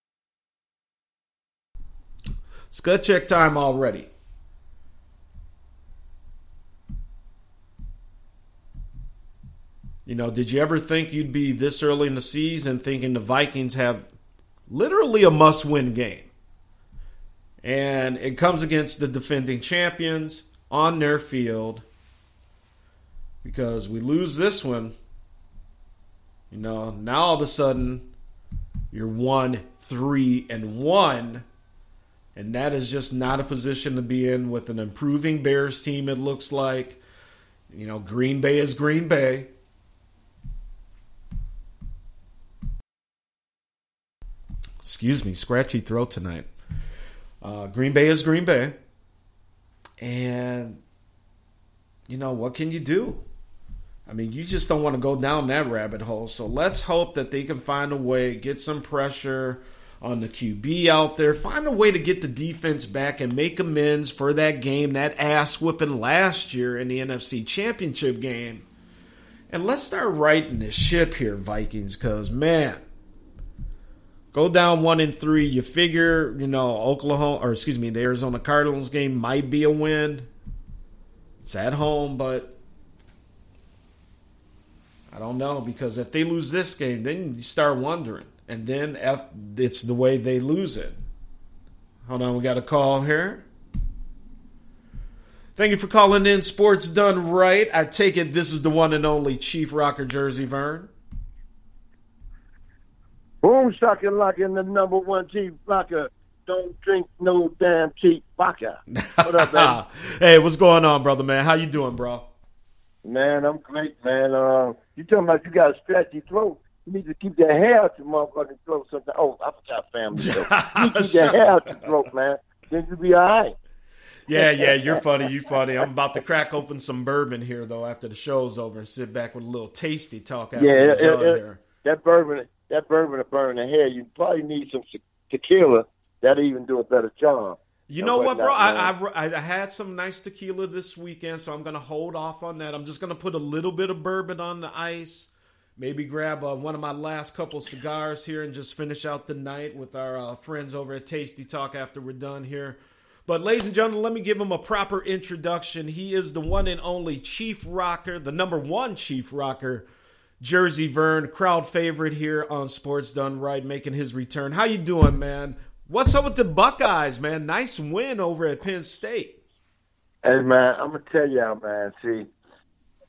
It's gut check time already. You know, did you ever think you'd be this early in the season thinking the Vikings have literally a must win game. And it comes against the defending champions on their field. Because we lose this one, you know, now all of a sudden you're one, three, and one. And that is just not a position to be in with an improving Bears team, it looks like. You know, Green Bay is Green Bay. excuse me, scratchy throat tonight. Uh, Green Bay is Green Bay. And, you know, what can you do? I mean, you just don't want to go down that rabbit hole. So let's hope that they can find a way, get some pressure on the QB out there, find a way to get the defense back and make amends for that game, that ass whipping last year in the NFC Championship game. And let's start righting the ship here, Vikings, because, man, Go down one and three. You figure, you know, Oklahoma, or excuse me, the Arizona Cardinals game might be a win. It's at home, but I don't know because if they lose this game, then you start wondering. And then if it's the way they lose it. Hold on, we got a call here. Thank you for calling in. Sports done right. I take it this is the one and only Chief Rocker Jersey Vern. Boom shocking in the number one cheap Rocker. Don't drink no damn cheap vodka. What up, man? [LAUGHS] hey, what's going on, brother man? How you doing, bro? Man, I'm great, man. Uh, you talking about you got a stretchy throat. You need to keep that hair out your motherfucking throat sometimes. Oh, I forgot family. [LAUGHS] You keep that hair out your throat, man. Then you'll be all right. Yeah, yeah, you're funny. You funny. I'm about to crack open some bourbon here though after the show's over and sit back with a little tasty talk after yeah, it, done it, here. That bourbon, that bourbon to burn the hair. You probably need some tequila. That'll even do a better job. You know what, bro? I, I, I had some nice tequila this weekend, so I'm gonna hold off on that. I'm just gonna put a little bit of bourbon on the ice. Maybe grab uh, one of my last couple cigars here and just finish out the night with our uh, friends over at Tasty Talk after we're done here. But, ladies and gentlemen, let me give him a proper introduction. He is the one and only Chief Rocker, the number one Chief Rocker Jersey Vern, crowd favorite here on Sports Done Right, making his return. How you doing, man? What's up with the Buckeyes, man? Nice win over at Penn State. Hey, man, I'm gonna tell y'all, man. See,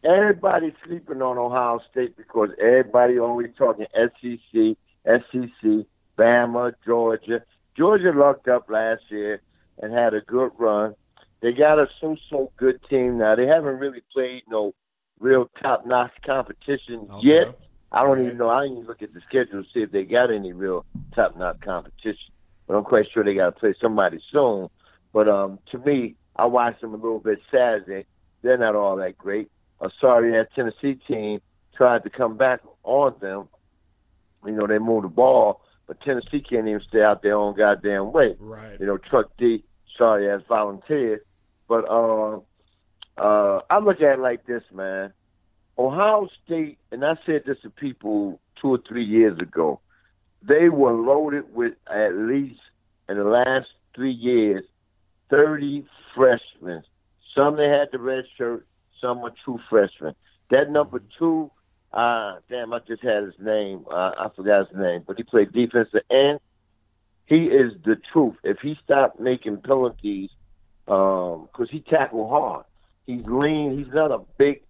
everybody's sleeping on Ohio State because everybody always talking SEC, SEC, Bama, Georgia. Georgia lucked up last year and had a good run. They got a so-so good team now. They haven't really played no real top notch competition okay. yet. I don't even know. I didn't even look at the schedule to see if they got any real top notch competition. But I'm quite sure they got to play somebody soon. But um, to me, I watched them a little bit Saturday. They're not all that great. I'm sorry that Tennessee team tried to come back on them. You know, they moved the ball, but Tennessee can't even stay out their own goddamn way. Right. You know, Truck D, sorry as volunteered. But uh, uh, I look at it like this, man. Ohio State, and I said this to people two or three years ago, they were loaded with at least in the last three years, 30 freshmen. Some they had the red shirt, some were true freshmen. That number two, uh, damn, I just had his name. Uh, I forgot his name, but he played defensive end. He is the truth. If he stopped making penalties, because um, he tackled hard. He's lean. He's not a big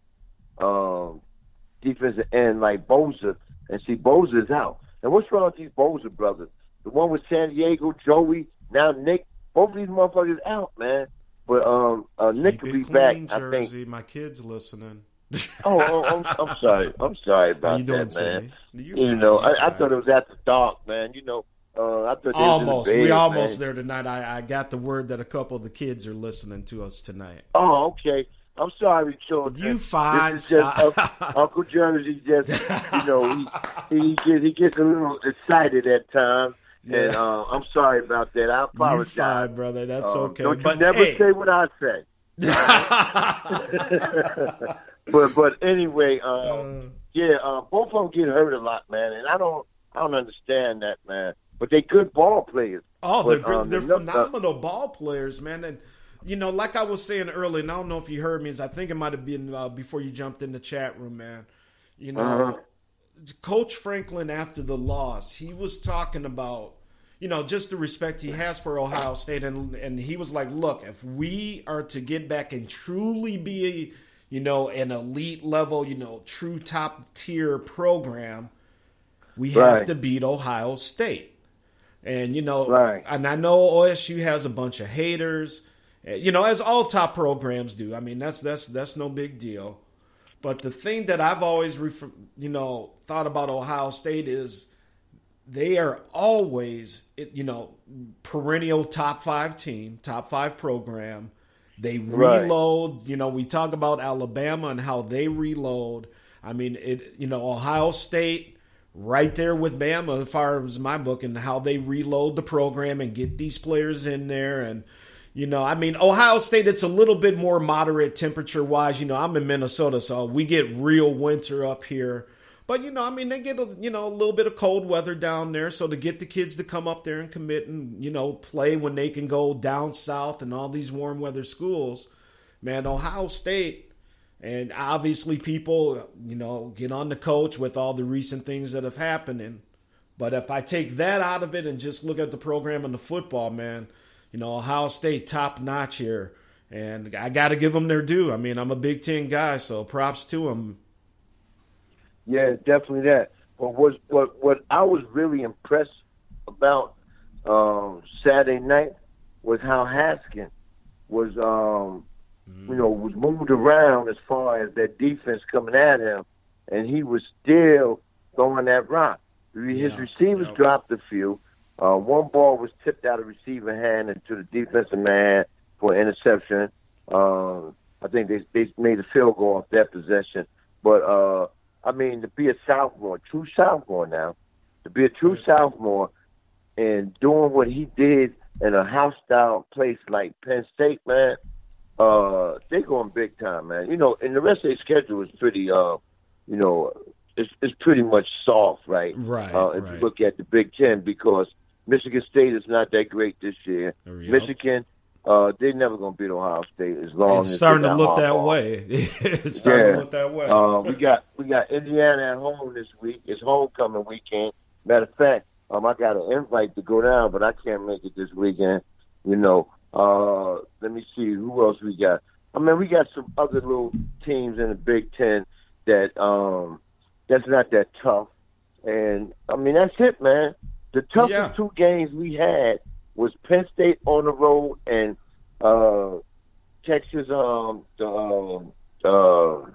um, defensive end like Bosa, and see Bosa's out. And what's wrong with these Bosa brothers? The one with San Diego, Joey, now Nick. Both of these motherfuckers out, man. But um, uh, Nick will be back. Clean I think. Jersey. My kids listening. Oh, oh I'm, I'm sorry. I'm sorry about that, man. You You know, I, I thought it was after dark, man. You know, uh, I thought Almost. bed, we almost man. there tonight. I, I got the word that a couple of the kids are listening to us tonight. Oh, okay. I'm sorry, children. You fine, This is just. Uncle, Jersey. Just you know, he he gets he gets a little excited at times, and uh, I'm sorry about that. I You apologize, fine, brother. That's Um, okay. Don't you but never hey, say what I say. [LAUGHS] but but anyway, um, yeah, uh, both of them get hurt a lot, man, and I don't I don't understand that, man. But they good ball players. Oh, they're, But, um, they're the- phenomenal ball players, man. And you know, like I was saying earlier, and I don't know if you heard me, is I think it might have been uh, before you jumped in the chat room, man. You know, Uh-huh. Coach Franklin after the loss, he was talking about, you know, just the respect he has for Ohio State, and and he was like, look, if we are to get back and truly be, you know, an elite level, you know, true top tier program, we have to beat Ohio State. And you know, Right. and I know OSU has a bunch of haters, you know, as all top programs do. I mean, that's that's that's no big deal. But the thing that I've always, refer, you know, thought about Ohio State is they are always, you know, perennial top five team, top five program. They Right. reload. You know, we talk about Alabama and how they reload. I mean, it. You know, Ohio State right there with Bama as far as my book and how they reload the program and get these players in there and you know, I mean, Ohio State, it's a little bit more moderate temperature wise. You know, I'm in Minnesota, so we get real winter up here. But, you know, I mean, they get, a, you know, a little bit of cold weather down there. So to get the kids to come up there and commit and, you know, play when they can go down south and all these warm weather schools, man, Ohio State, and obviously people, you know, get on the coach with all the recent things that have happened. And, but if I take that out of it and just look at the program and the football, man, you know, Ohio State top notch here, and I got to give them their due. I mean, I'm a Big Ten guy, so props to them. Yeah, definitely that. But what what what I was really impressed about um, Saturday night was how Haskin was um, you know was moved around as far as that defense coming at him, and he was still throwing that rock. His Yeah, receivers yeah. dropped a few. Uh, one ball was tipped out of receiver hand into the defensive man for interception. Um, I think they they made a field goal off that possession. But uh, I mean, to be a sophomore, true sophomore now, to be a true sophomore, and doing what he did in a hostile place like Penn State, man, uh, they're going big time, man. You know, and the rest of their schedule is pretty, uh, you know, it's it's pretty much soft, right? Right, Uh, if right. you look at the Big Ten, because Michigan State is not that great this year. Michigan, uh, they're never going to beat Ohio State as long It's as starting to look that way. [LAUGHS] it's starting to look that way. Uh, we got we got Indiana at home this week. It's homecoming weekend. Matter of fact, um, I got an invite to go down, but I can't make it this weekend. You know, uh, let me see who else we got. I mean, we got some other little teams in the Big Ten that um, that's not that tough. And I mean, that's it, man. The toughest Yeah. two games we had was Penn State on the road and uh, Texas. Um, the um, uh,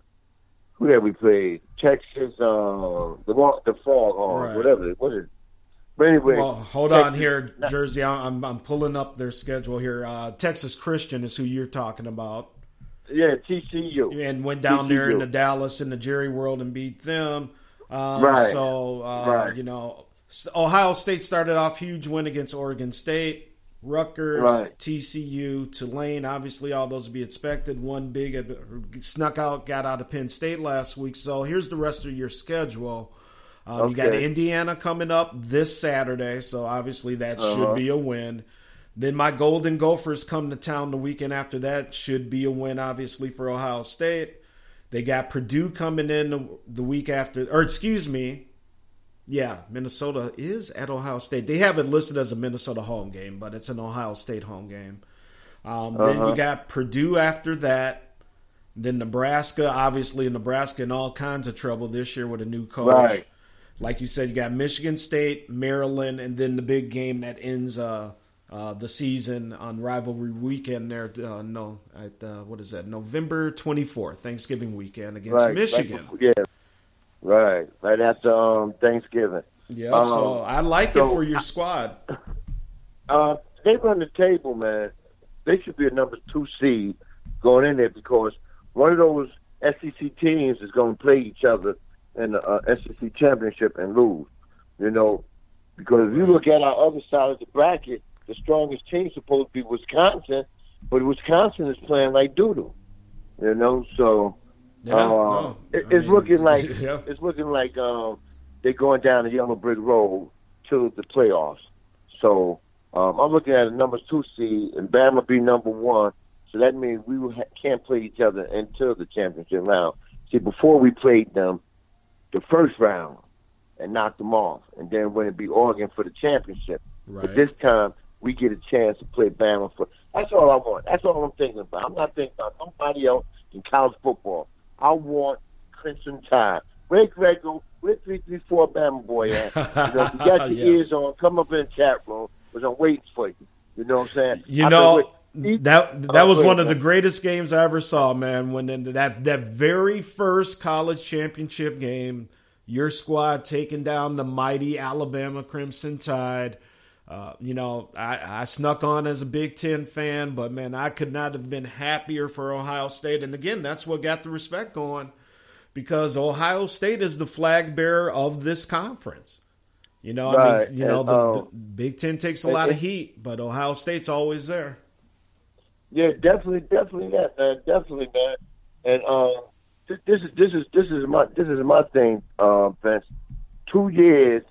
who that we played? Texas. Um, the the Foghorns, Right. whatever. What is? But anyway, Well, hold on here, [LAUGHS] Jersey. I'm I'm pulling up their schedule here. Uh, Texas Christian is who you're talking about, Yeah, TCU. and went down there TCU. into Dallas in the Jerry World and beat them. Um, Right. So uh, Right. you know, Ohio State started off huge win against Oregon State. Rutgers, Right. TCU, Tulane, obviously all those to be expected. One big snuck out, got out of Penn State last week. So here's the rest of your schedule. Um, You got Indiana coming up this Saturday, so obviously that Uh-huh. should be a win. Then my Golden Gophers come to town the weekend after that. Should be a win, obviously, for Ohio State. They got Purdue coming in the, the week after, or excuse me, yeah, Minnesota is at Ohio State. They have it listed as a Minnesota home game, but it's an Ohio State home game. Um, Then Uh-huh. you got Purdue after that. Then Nebraska, obviously, Nebraska in all kinds of trouble this year with a new coach. Right. Like you said, you got Michigan State, Maryland, and then the big game that ends uh, uh, the season on rivalry weekend there. Uh, no, at uh, what is that? November twenty fourth, Thanksgiving weekend against right, Michigan. Right, yeah, right, right after um, Thanksgiving. Yeah, um, so I like so it for your squad. [LAUGHS] Uh, they run the table, man. They should be a number two seed going in there because one of those SEC teams is going to play each other in the uh, SEC championship and lose. You know, because if you look at our other side of the bracket, the strongest team is supposed to be Wisconsin, but Wisconsin is playing like doodle. You know, so Yeah, uh, no, it, it's mean, looking [LAUGHS] like yeah. it's looking like um, they're going down the yellow brick road to the playoffs. So um, I'm looking at a number two seed, and Bama be number one. So that means we will ha- can't play each other until the championship round. See, before we played them, the first round and knocked them off, and then when it be Oregon for the championship. But this time we get a chance to play Bama for. That's all I want. That's all I'm thinking about. I'm not thinking about nobody else in college football. I want Crimson Tide. Where Grego, where three three four Bama boy at? You know, if you got [LAUGHS] your Yes. ears on, come up in the chat room because I'm waiting for you. You know what I'm saying? You I've know that that Oh, was one of the greatest games I ever saw, man. When in that that very first college championship game, your squad taking down the mighty Alabama Crimson Tide. Uh, you know, I, I snuck on as a Big Ten fan, but man, I could not have been happier for Ohio State. And again, that's what got the respect going because Ohio State is the flag bearer of this conference. You know, I mean, you know, the, um, the Big Ten takes a and- lot of heat, but Ohio State's always there. Yeah, definitely, definitely that, man. Definitely, man. And um, this, this is this is this is my this is my thing, uh, Vince. Two years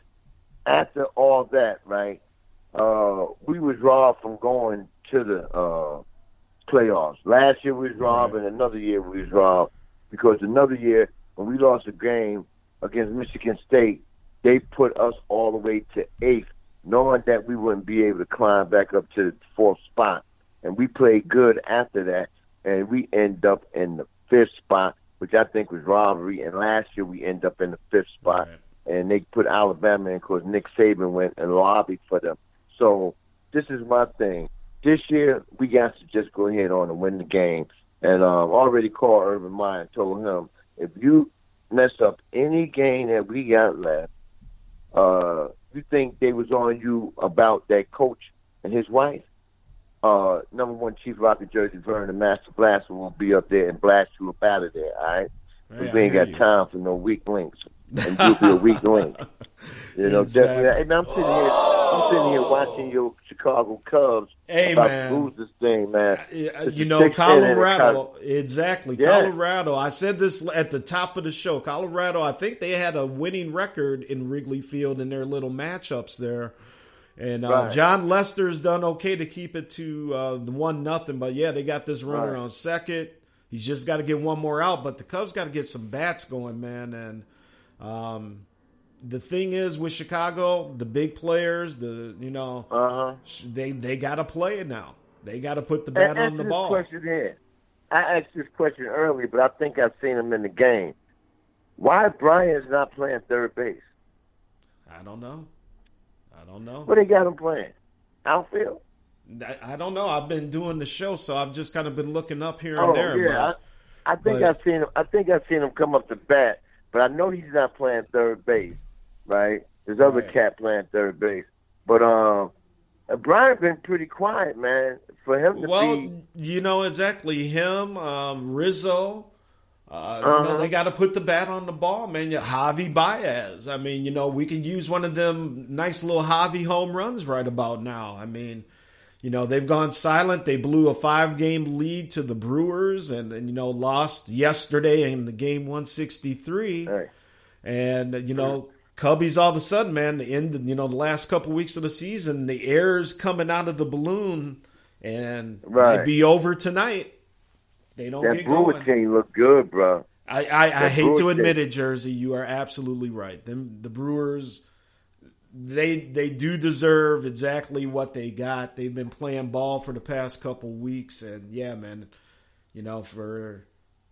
after all that, right? Uh, we was robbed from going to the uh, playoffs. Last year we was robbed, and another year we was robbed because another year when we lost a game against Michigan State, they put us all the way to eighth, knowing that we wouldn't be able to climb back up to the fourth spot. And we played good after that, and we end up in the fifth spot, which I think was robbery. And last year we end up in the fifth spot, and they put Alabama in because Nick Saban went and lobbied for them. So this is my thing. This year we got to just go ahead on and win the game. And um, already called Urban Meyer and told him if you mess up any game that we got left, uh, you think they was on you about that coach and his wife? Uh, number one Chief Rocket Jersey Vernon the Master Blaster will be up there and blast you up out of there, all right? Hey, we ain't got you. time for no weak links. And you'll be a weak link. [LAUGHS] You know, Exactly. definitely. Man, I'm sitting here I'm sitting here watching your Chicago Cubs Hey, about man. lose this thing, man. It's you know, six inning and Colorado, exactly. Yeah. Colorado. I said this at the top of the show. Colorado, I think they had a winning record in Wrigley Field in their little matchups there. And uh, Right. Jon Lester's done okay to keep it to uh, the one nothing, but yeah, they got this runner Right. on second. He's just got to get one more out, but the Cubs got to get some bats going, man. And um, the thing is with Chicago, the big players, the you know, Uh-huh. they they got to play it now. They got to put the bat And on the ball. question here. I asked this question earlier, but I think I've seen him in the game. Why Bryant's not playing third base? I don't know. I don't know. What they got him playing? Outfield? I, I don't know. I've been doing the show, so I've just kind of been looking up here and Oh there. yeah, I, I think but- I've seen him. I think I've seen him come up to bat, but I know he's not playing third base, right? There's other Right. cat playing third base, but um, uh, Bryant's been pretty quiet, man. For him to well, be, you know exactly him, um, Rizzo. Uh, Uh-huh. know, they got to put the bat on the ball, man. You- Javi Baez. I mean, you know, we could use one of them nice little Javi home runs right about now. I mean, you know, they've gone silent. They blew a five game lead to the Brewers and, and you know, lost yesterday in the game 163. Right. And, you know, Cubbies all of a sudden, man, the end, you know, the last couple weeks of the season, the air's coming out of the balloon and Right. be over tonight. They don't that get Brewer going. team look good, bro. I, I, I hate to admit team- it, Jersey. You are absolutely right. Them the Brewers, they they do deserve exactly what they got. They've been playing ball for the past couple weeks, and yeah, man, you know for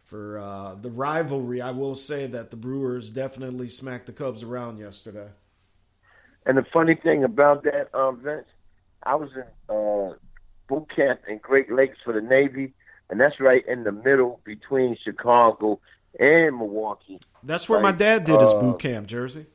for uh, the rivalry. I will say that the Brewers definitely smacked the Cubs around yesterday. And the funny thing about that, um, Vince, I was in uh, boot camp in Great Lakes for the Navy, and that's right in the middle between Chicago and Milwaukee. That's where my dad did his uh, boot camp, Jersey.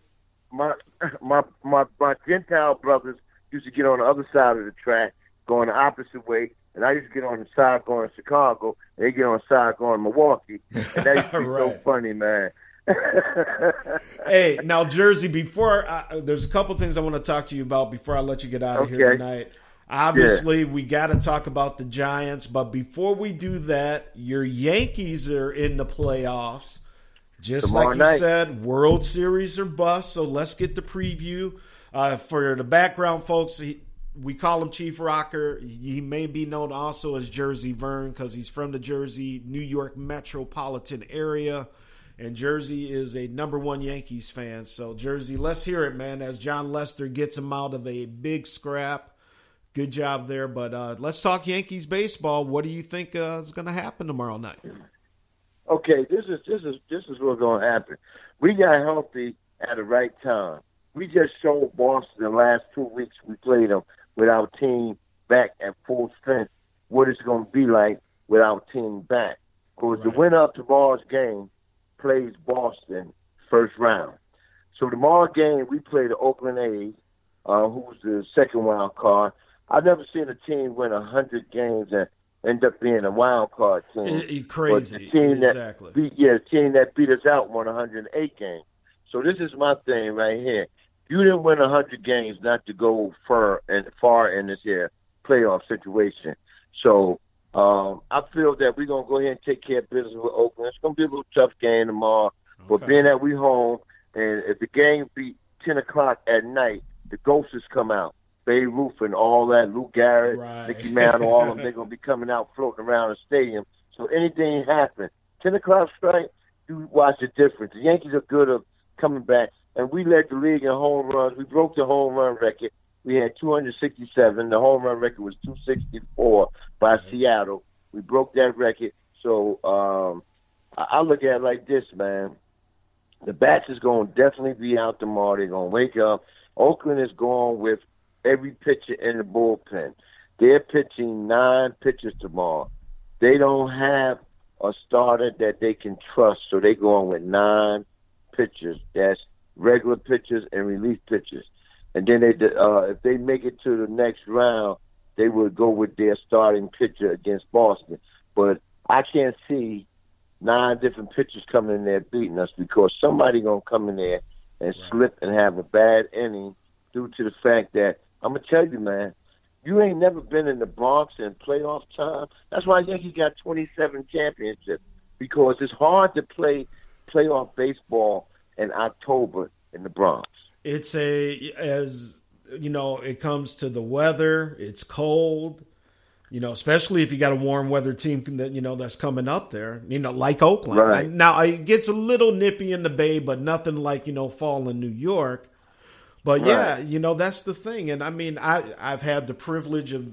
My [LAUGHS] my my my Gentile brothers used to get on the other side of the track, going the opposite way, and I used to get on the side going to Chicago, and they get on the side going to Milwaukee, and that used to be [LAUGHS] right. so funny, man. [LAUGHS] hey, now Jersey. Before I, there's a couple things I want to talk to you about before I let you get out of okay. here tonight. Obviously, yeah. we got to talk about the Giants, but before we do that, your Yankees are in the playoffs. Just Tomorrow like you night. said, World Series or bust. So let's get the preview. Uh, for the background, folks, he, we call him Chief Rocker. He may be known also as Jersey Vern because he's from the Jersey, New York metropolitan area. And Jersey is a number one Yankees fan. So, Jersey, let's hear it, man, as Jon Lester gets him out of a big scrap. Good job there. But uh, let's talk Yankees baseball. What do you think uh, is going to happen tomorrow night? Okay, this is this is this is what's going to happen. We got healthy at the right time. We just showed Boston the last two weeks we played them with our team back at full strength what it's going to be like with our team back. Because right. the winner of tomorrow's game plays Boston first round. So tomorrow game we play the Oakland A's, uh, who's the second wild card. I've never seen a team win a hundred games and end up being a wild card team. It, it, crazy, but the team exactly. That beat, yeah, the team that beat us out won 108 games. So this is my thing right here. You didn't win a 100 games not to go far and far in this here playoff situation. So um, I feel that we're gonna go ahead and take care of business with Oakland. It's gonna be a little tough game tomorrow, okay. but being that we home and if the game be 10 o'clock at night, the ghosts come out. Babe Ruth and all that, Lou Gehrig, right. Mickey Mantle, all of them, [LAUGHS] they're gonna be coming out floating around the stadium. So anything happen, 10 o'clock strike, you watch the difference. The Yankees are good at coming back, and we led the league in home runs. We broke the home run record. We had 267. The home run record was 264 by mm-hmm. Seattle. We broke that record. So um, I, I look at it like this, man. The bats is going to definitely be out tomorrow. They're going to wake up. Oakland is going with every pitcher in the bullpen. They're pitching nine pitchers tomorrow. They don't have a starter that they can trust, so they're going with nine pitchers. That's regular pitchers and relief pitchers. And then they, uh, if they make it to the next round, they would go with their starting pitcher against Boston. But I can't see nine different pitchers coming in there beating us because somebody gonna come in there and slip and have a bad inning due to the fact that I'm gonna tell you, man, you ain't never been in the Bronx in playoff time. That's why Yankees got 27 championships because it's hard to play playoff baseball in October in the Bronx. It's a as you know, it comes to the weather. It's cold. You know, especially if you got a warm weather team that you know that's coming up there. You know, like Oakland. Right. Now it gets a little nippy in the Bay, but nothing like you know fall in New York. But right. yeah, you know that's the thing, and I mean, I I've had the privilege of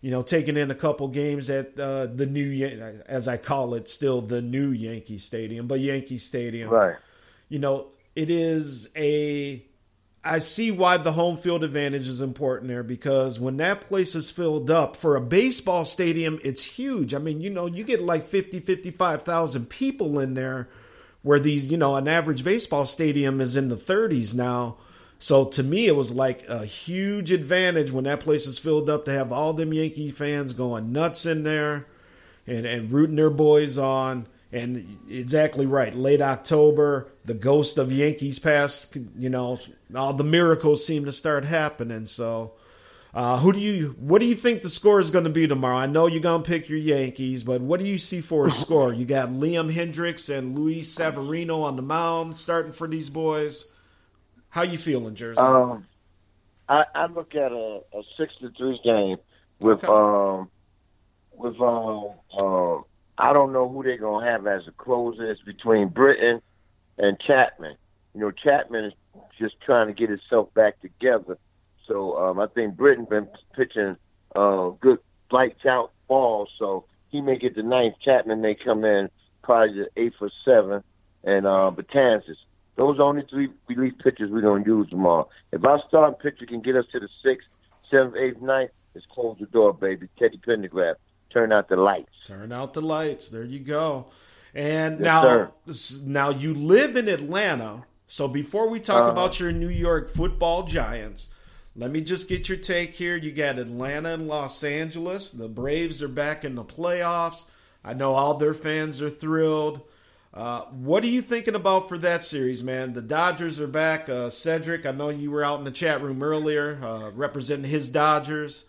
you know taking in a couple games at uh, the new as I call it, still the new Yankee Stadium, but Yankee Stadium. Right. You know, it is a. I see why the home field advantage is important there because when that place is filled up for a baseball stadium, it's huge. I mean, you know, you get like 50, 55,000 people in there where these, you know, an average baseball stadium is in the 30s now. So to me, it was like a huge advantage when that place is filled up to have all them Yankee fans going nuts in there and, and rooting their boys on. And exactly right. Late October, the ghost of Yankees past, you know, all the miracles seem to start happening. So, uh, who do you, what do you think the score is going to be tomorrow? I know you're going to pick your Yankees, but what do you see for a [LAUGHS] score? You got Liam Hendriks and Luis Severino on the mound starting for these boys. How you feeling, Jersey? Um, I, I look at a, a six to three game with okay. um with um um I don't know who they're gonna have as a closer. It's between Britton and Chapman. You know, Chapman is just trying to get himself back together. So um, I think Britton been pitching uh, good lights out balls. So he may get the ninth. Chapman may come in probably the eighth or seventh, and uh, Betances. Those are only three relief pitchers we're going to use tomorrow. If our starting pitcher can get us to the sixth, seventh, eighth, ninth, let's close the door, baby. Teddy Pendergrass, turn out the lights. Turn out the lights. There you go. And Yes, now, sir. now you live in Atlanta. So before we talk Uh-huh. about your New York Football Giants, let me just get your take here. You got Atlanta and Los Angeles. The Braves are back in the playoffs. I know all their fans are thrilled. Uh, what are you thinking about for that series, man? The Dodgers are back. Uh, Cedric, I know you were out in the chat room earlier uh, representing his Dodgers.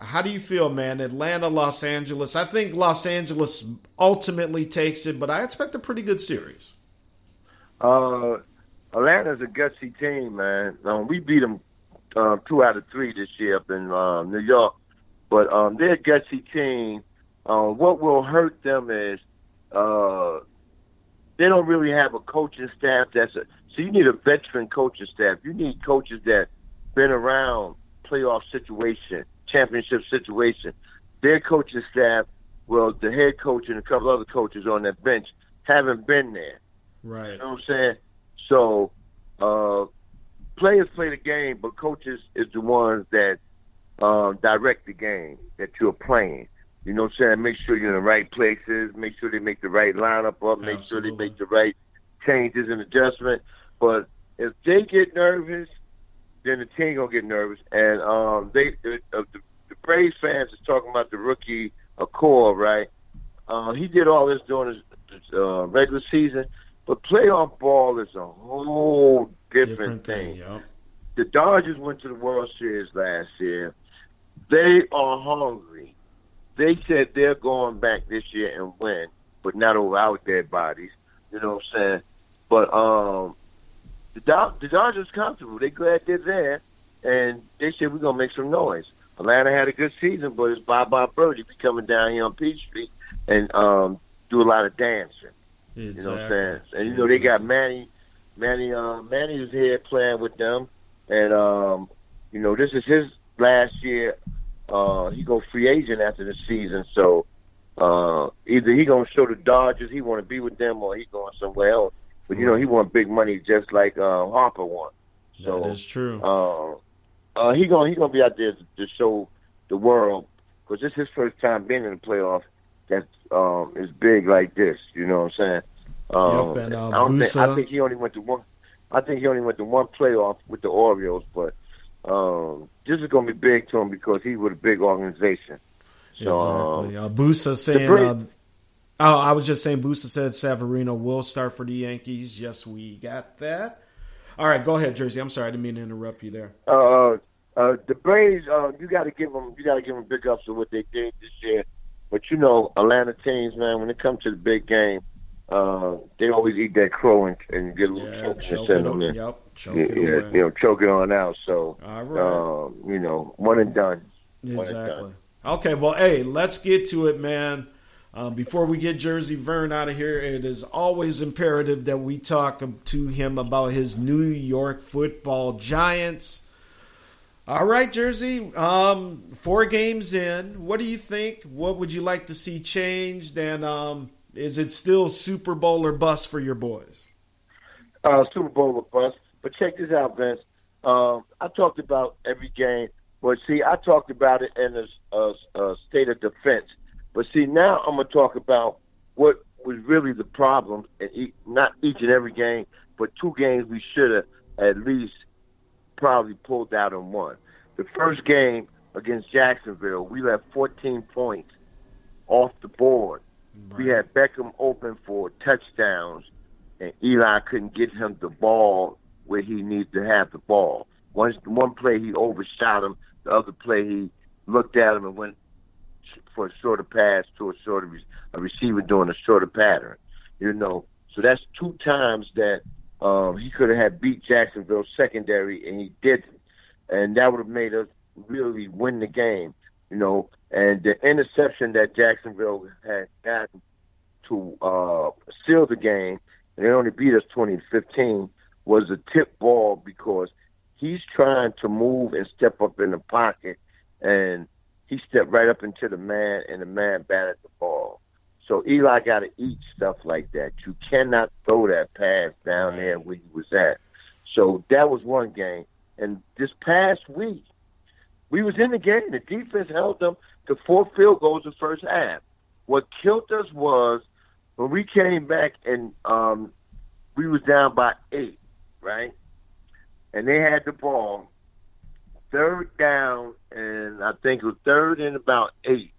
How do you feel, man? Atlanta, Los Angeles. I think Los Angeles ultimately takes it, but I expect a pretty good series. Uh, Atlanta's a gutsy team, man. Um, we beat them uh, two out of three this year up in uh, New York, but um, they're a gutsy team. Um, what will hurt them is uh, they don't really have a coaching staff that's a. So you need a veteran coaching staff. You need coaches that been around playoff situation, championship situation. Their coaching staff, well, the head coach and a couple other coaches on that bench haven't been there. Right. You know what I'm saying? So, uh, players play the game, but coaches is the ones that um, direct the game that you're playing. You know what I'm saying? Make sure you're in the right places. Make sure they make the right lineup up. Make sure they make the right changes and adjustment. But if they get nervous, then the team gonna get nervous. And um, they the, uh, the, the Braves fans is talking about the rookie Accor, right? Uh, he did all this during his, uh, regular season, but playoff ball is a whole different, thing. The Dodgers went to the World Series last year. They are hungry. They said they're going back this year and win, but not over our dead bodies. You know what I'm saying? But um, the, Do- the Dodgers comfortable. They glad they're there, and they said we're gonna make some noise. Atlanta had a good season, but it's Bob bye birdie be coming down here on Peachtree and um, do a lot of dancing. You know what I'm saying? And you know they got Manny, Manny, uh, Manny is here playing with them, and um, you know this is his last year. Uh, he go free agent after the season, so uh, either he gonna show the Dodgers he want to be with them, or he going somewhere else. But you know he want big money just like uh, Harper won. So That is true. uh, uh, he gonna he gonna be out there to, to show the world because this is his first time being in the playoff that um, is big like this. You know what I'm saying? Um, Yep, and, uh, I don't think I think he only went to one. I think he only went to one playoff with the Orioles, but um, this is gonna be big to him because he's with a big organization. So um, exactly. Uh, Busa saying. Uh, oh, I was just saying. Busa said Severino will start for the Yankees. Yes, we got that. All right, go ahead, Jersey. I'm sorry, I didn't mean to interrupt you there. uh, uh, the Braves, uh, you got to give them, you got to give them big ups for what they did this year. But you know, Atlanta teams, man, when it comes to the big game, uh, they always eat that crow and, and get a little Yeah, choke and choke them on- in. yep, choke yeah, it yeah, you know, choke it on out. So, right. um, you know, one and done. One and Exactly. done. Okay, well, hey, let's get to it, man. Um, before we get Jersey Vern out of here, it is always imperative that we talk to him about his New York Football Giants. All right, Jersey. Um, four games in. What do you think? What would you like to see changed? And um, is it still Super Bowl or bust for your boys? uh, Super Bowl or bust. But check this out, Vince. Um, I talked about every game, but see, I talked about it in a, a, a state of defense. But see, now I'm gonna talk about what was really the problem, and e- not each and every game, but two games we should have at least probably pulled out and won. The first game against Jacksonville, we left 14 points off the board. We had Beckham open for touchdowns, and Eli couldn't get him the ball where he needed to have the ball. One one play he overshot him. The other play he looked at him and went for a shorter pass to a shorter re- a receiver doing a shorter pattern. You know, so that's two times that um, he could have beat Jacksonville secondary, and he didn't, and that would have made us really win the game. You know, and the interception that Jacksonville had gotten to uh, seal the game, and they only beat us 20 to 15, was a tip ball because he's trying to move and step up in the pocket, and he stepped right up into the man, and the man batted the ball. So Eli got to eat stuff like that. You cannot throw that pass down there where he was at. So that was one game. And this past week, we was in the game. The defense held them to four field goals in the first half. What killed us was when we came back and um, we was down by eight, right? And they had the ball third down, and I think it was third and about eight,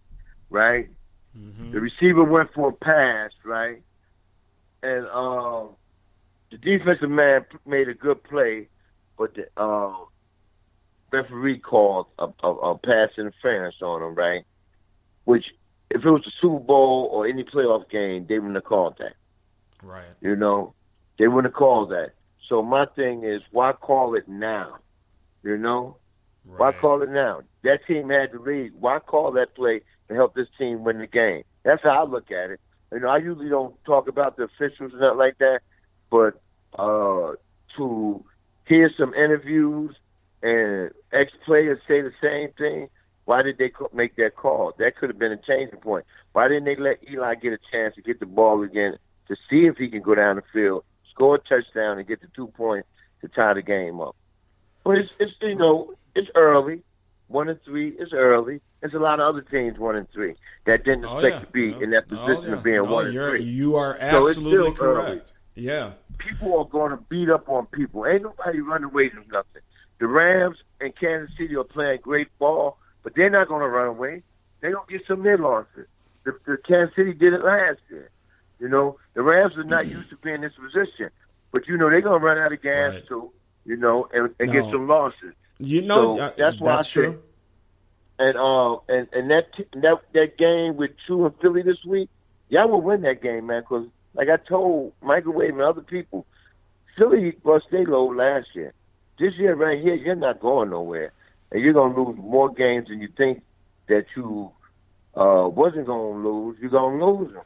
right? Mm-hmm. The receiver went for a pass, right? And um, the defensive man made a good play, but the uh, referee called a, a, a pass interference on him, right? Which, if it was the Super Bowl or any playoff game, they wouldn't have called that. Right. You know, they wouldn't have called that. So my thing is, why call it now? You know, why call it now? That team had to lead. Why call that play to help this team win the game? That's how I look at it. You know, I usually don't talk about the officials and nothing like that, but uh, to hear some interviews and ex-players say the same thing, why did they make that call? That could have been a changing point. Why didn't they let Eli get a chance to get the ball again to see if he can go down the field, score a touchdown, and get the two points to tie the game up? But it's, it's you know, it's early. One and three is early. There's a lot of other teams one and three that didn't Oh, expect yeah. to be in that Oh, position yeah. of being No, one and three. You are So absolutely early. correct. Yeah. People are going to beat up on people. Ain't nobody running away from nothing. The Rams and Kansas City are playing great ball, but they're not going to run away. They're going to get some of their losses. The, the Kansas City did it last year. You know, the Rams are not used to being in this position, but you know they're going to run out of gas too. You know, and, and get some losses. You know, So uh, that's why that's I true. and uh, and and that that that game with True and Philly this week, y'all will win that game, man. Because like I told Microwave and other people, Philly bust they load last year. This year right here, you're not going nowhere, and you're gonna lose more games than you think that you uh, wasn't gonna lose. You're gonna lose them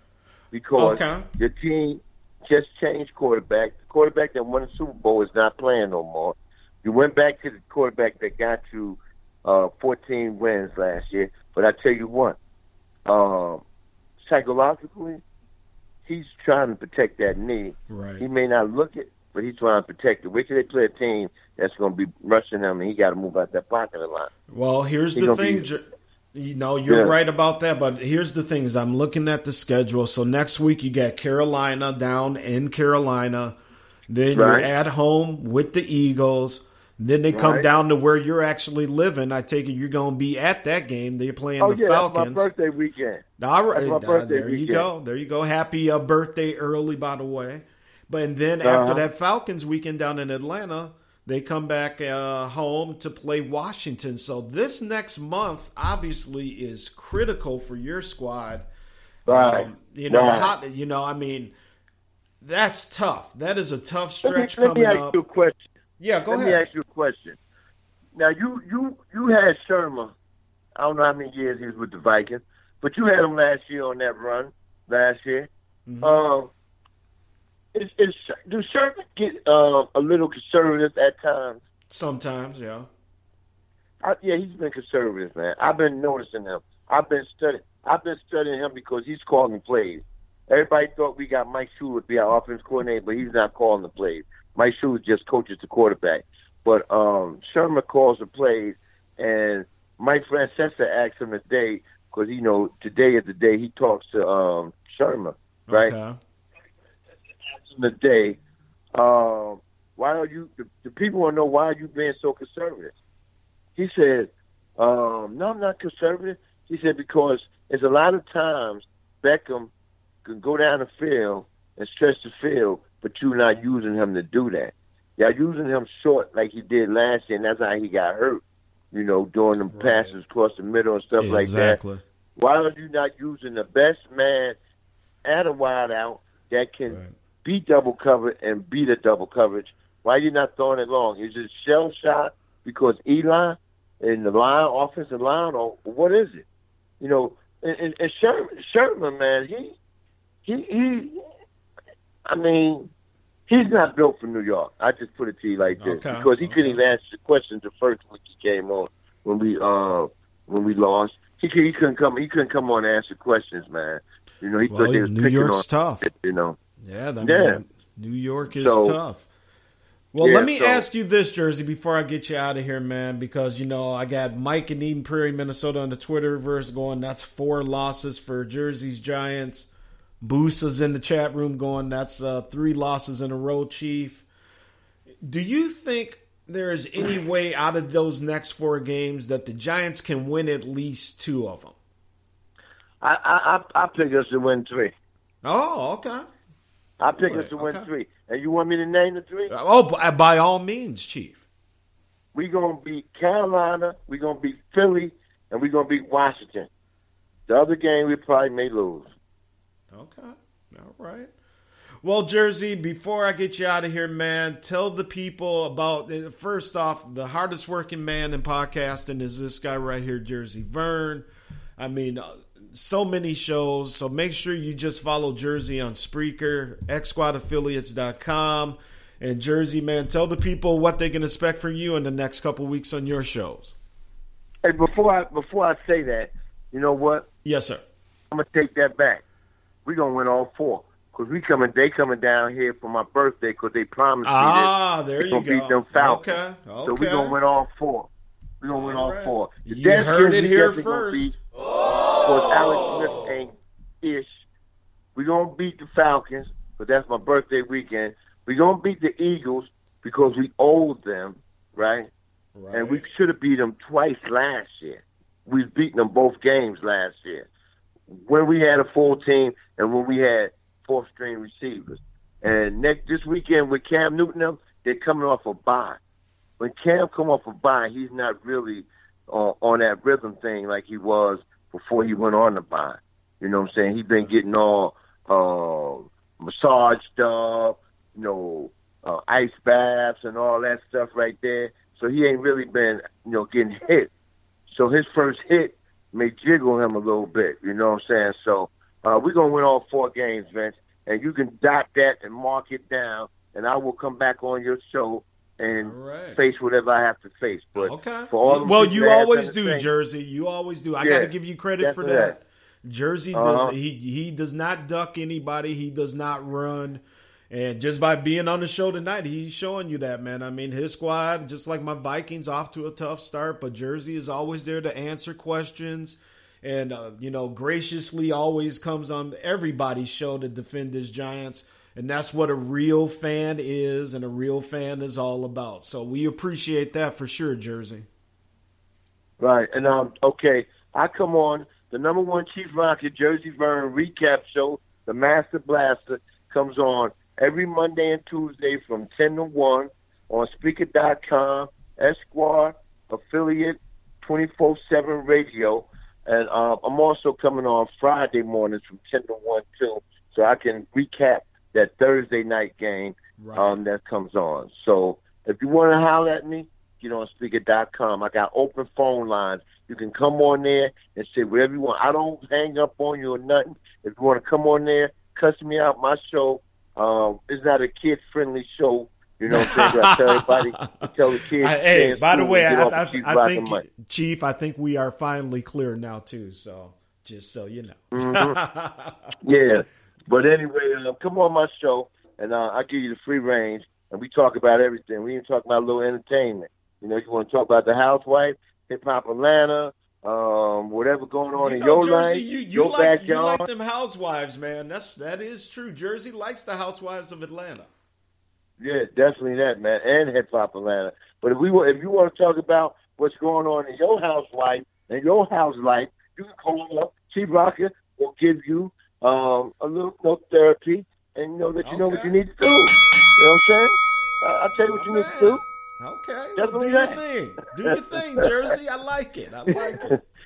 because Okay. your team just changed quarterback. The quarterback that won the Super Bowl is not playing no more. You went back to the quarterback that got you uh, 14 wins last year. But I tell you what, um, psychologically, he's trying to protect that knee. Right. He may not look it, but he's trying to protect it. Wait till they play a team that's going to be rushing him, and he got to move out that pocket a lot. Well, here's He the thing. be- you know, you're Yeah. right about that, but here's the things. I'm looking at the schedule. So next week you got Carolina down in Carolina. Then Right. you're at home with the Eagles. Then they come down to where you're actually living. I take it you're going to be at that game. They're playing oh the yeah, Falcons. my birthday weekend. All right, uh, birthday there you go. There you go. Happy uh, birthday early, by the way. But and then after Uh-huh. that Falcons weekend down in Atlanta, they come back uh, home to play Washington. So this next month obviously is critical for your squad. Right. Um, you know, Right. how, you know, I mean, that's tough. That is a tough Let me, stretch let me coming ask up. you a question. Yeah, go let ahead. me ask you a question. Now you you you had Shurmur. I don't know how many years he was with the Vikings, but you had him last year on that run last year. Mm-hmm. Um, is, is do Shurmur get uh, a little conservative at times? Sometimes, yeah. I, yeah, he's been conservative, man. I've been noticing him. I've been studying. I've been studying him because he's calling plays. Everybody thought we got Mike Shula to be our offense coordinator, but he's not calling the plays. Mike Shula just coaches the quarterback. But um, Shurmur calls the plays, and Mike Francesa asked him today because you know today is the day he talks to um, Shurmur, right? Okay. Asked him today, um, why are you? The, the people want to know why are you being so conservative. He said, um, "No, I'm not conservative." He said because there's a lot of times Beckham can go down the field and stretch the field, but you're not using him to do that. Y'all using him short like he did last year, and that's how he got hurt. You know, doing them passes across the middle and stuff like that. Exactly. Why are you not using the best man at a wide out that can be double covered and beat a double coverage? Why are you not throwing it long? Is it shell shot because Eli and the line, offensive line, or what is it? You know, and, and, and Shurmur, Shurmur, man, he, he, he, I mean, he's not built for New York. I just put it to you like this Okay, because he couldn't even answer the questions the first week he came on when we uh when we lost. He, he couldn't come. He couldn't come on and answer questions, man. You know, he Well, thought they was New York's on tough. You know, Yeah, that Yeah. New York is So- tough. Well, Yeah, let me so- ask you this, Jersey, before I get you out of here, man, because you know I got Mike in Eden Prairie, Minnesota, on the Twitterverse going. That's four losses for Jersey's Giants. Boosa's in the chat room going. That's uh, three losses in a row, Chief. Do you think there is any way out of those next four games that the Giants can win at least two of them? I I I, pick us to win three. Oh, okay. I pick us to win Okay. three. And you want me to name the three? Oh, by, by all means, Chief. We're gonna beat Carolina, we're gonna beat Philly, and we're gonna beat Washington. The other game we probably may lose. Okay. All right. Well, Jersey, before I get you out of here, man, tell the people about uh, first off, the hardest working man in podcasting is this guy right here, Jersey Vern. I mean, uh, so many shows. So make sure you just follow Jersey on Spreaker, xsquadaffiliates.com. And Jersey, man, tell the people what they can expect from you in the next couple weeks on your shows. Hey, before I before I say that, you know what? Yes, sir. I'm gonna take that back. We gonna win all four because we coming. They coming down here for my birthday because they promised Ah, me that there we you gonna go. beat them Falcons. Okay, So we okay. gonna win all four. We gonna win all, right. four. The You heard it here first. beat, Because Alex Smith ain't ish. We gonna beat the Falcons, but that's my birthday weekend. We gonna beat the Eagles because we owed them, right? And we should have beat them twice last year. We've beaten them both games last year. When we had a full team and when we had fourth string receivers. And next this weekend with Cam Newton, them, they're coming off a bye. When Cam come off a bye, he's not really uh, on that rhythm thing like he was before he went on the bye. You know what I'm saying? He's been getting all uh, massaged up, you know, uh, ice baths and all that stuff right there. So he ain't really been, you know, getting hit. So his first hit may jiggle him a little bit. You know what I'm saying? So uh, we're gonna win all four games, Vince, and you can dot that and mark it down, and I will come back on your show and face whatever I have to face. But Okay. for all well, you always do, thing- Jersey. You always do. I Yeah, got to give you credit for definitely that. Jersey Uh-huh. does he he does not duck anybody. He does not run. And just by being on the show tonight, he's showing you that, man. I mean, his squad, just like my Vikings, off to a tough start, but Jersey is always there to answer questions, and uh, you know, graciously always comes on everybody's show to defend his Giants, and that's what a real fan is, and a real fan is all about. So we appreciate that for sure, Jersey. Right. And um okay, I come on the number one Chief Rocket Jersey Vern recap show, the Master Blaster, comes on every Monday and Tuesday from ten to one on Spreaker.com, Esquire affiliate twenty four seven radio. And um, I'm also coming on Friday mornings from ten to one too, so I can recap that Thursday night game um, that comes on. So if you want to holler at me, get on spreaker.com. I got open phone lines. You can come on there and say whatever you want. I don't hang up on you or nothing. If you want to come on there, cuss me out. My show um, is not a kid-friendly show. You know what I'm saying? I tell everybody, tell the kids. [LAUGHS] I- hey, by the way, I, I, I think. Chief, I think we are finally clear now too. So just so you know. Mhm. [LAUGHS] yeah. But anyway, uh, come on my show, and uh, I'll give you the free range, and we talk about everything. We even talk about a little entertainment. You know, you want to talk about the housewife, hip hop Atlanta, um, whatever going on You in know, your Jersey, life, you, you your like you backyard. like them housewives, man. That's that is true. Jersey likes the housewives of Atlanta. Yeah, definitely that, man, and hip hop Atlanta. But if we wa- if you want to talk about what's going on in your house life and your house life, you can call up. Chief Rocker will give you um, a little no therapy, and you know that you know what you need to do. You know what I'm saying? Uh, I'll tell you what you need to do. Okay, well, Definitely do your thing. Do your [LAUGHS] thing, Jersey. I like it. I like it. [LAUGHS]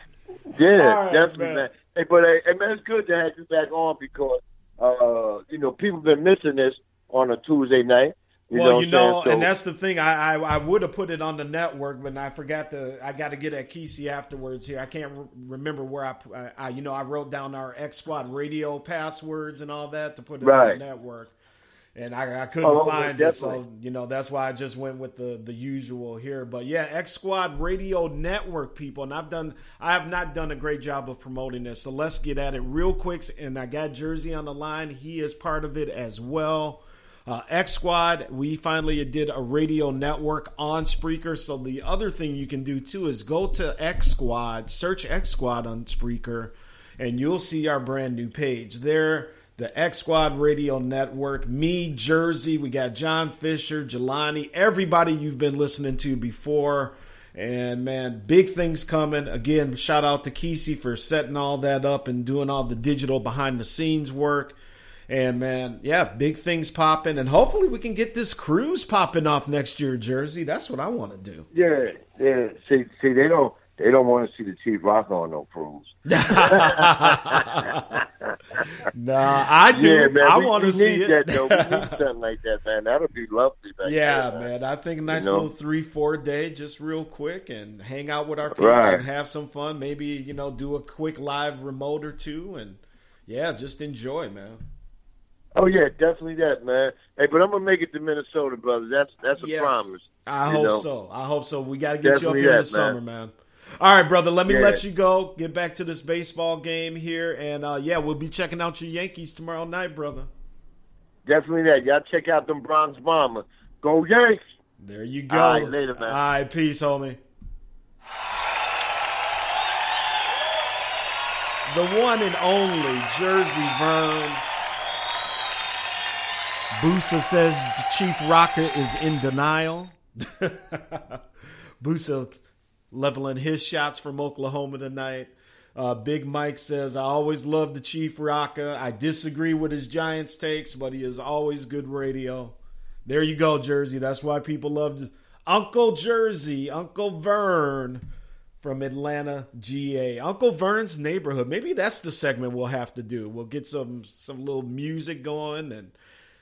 Yeah, right, definitely, man. man. Hey, but hey, man, it's good to have you back on because uh, you know people have been missing this on a Tuesday night. You well, know you know, saying? and that's the thing. I I, I would have put it on the network, but I forgot to. I got to get at Kesey afterwards. Here, I can't re- remember where I, I, I. You know, I wrote down our X Squad radio passwords and all that to put it on Right. the network. And I, I couldn't Oh, find it. So you know that's why I just went with the the usual here. But yeah, X Squad Radio Network people, and I've done I have not done a great job of promoting this. So let's get at it real quick. And I got Jersey on the line; he is part of it as well. Uh, X Squad, we finally did a radio network on Spreaker. So the other thing you can do too is go to X Squad, search X Squad on Spreaker, and you'll see our brand new page there. The X Squad Radio Network, me, Jersey, we got John Fisher, Jelani, everybody you've been listening to before. And man, big things coming. Again, shout out to Kesey for setting all that up and doing all the digital behind the scenes work. And man, yeah, big things popping, and hopefully we can get this cruise popping off next year, Jersey. That's what I want to do. Yeah, yeah. See, see, they don't, they don't want to see the Chief Rock on no cruise. [LAUGHS] Nah, I do. Yeah, man, I want to see it. that, though. We need [LAUGHS] something like that, man. That'll be lovely. Back yeah, there, man. I think a nice You know? little three, four day, just real quick, and hang out with our peeps Right. and have some fun. Maybe you know, do a quick live remote or two, and yeah, just enjoy, man. Oh yeah, definitely that, man. Hey, but I'm gonna make it to Minnesota, brother. That's that's a Yes. promise. I hope know? so. I hope so. We got to get you up Definitely here in the that, summer, man. All right, brother. Let me Yeah. let you go. Get back to this baseball game here, and uh, yeah, we'll be checking out your Yankees tomorrow night, brother. Definitely that. Y'all check out them Bronx Bombers. Go Yanks. There you go. All right, later, man. All right, peace, homie. The one and only Jersey Vern. Busa says Chief Rocker is in denial. [LAUGHS] Busa leveling his shots from Oklahoma tonight. Uh, Big Mike says, I always love the Chief Rocker. I disagree with his Giants takes, but he is always good radio. There you go, Jersey. That's why people loved Uncle Jersey, Uncle Vern from Atlanta, GA. Uncle Vern's neighborhood. Maybe that's the segment we'll have to do. We'll get some some little music going and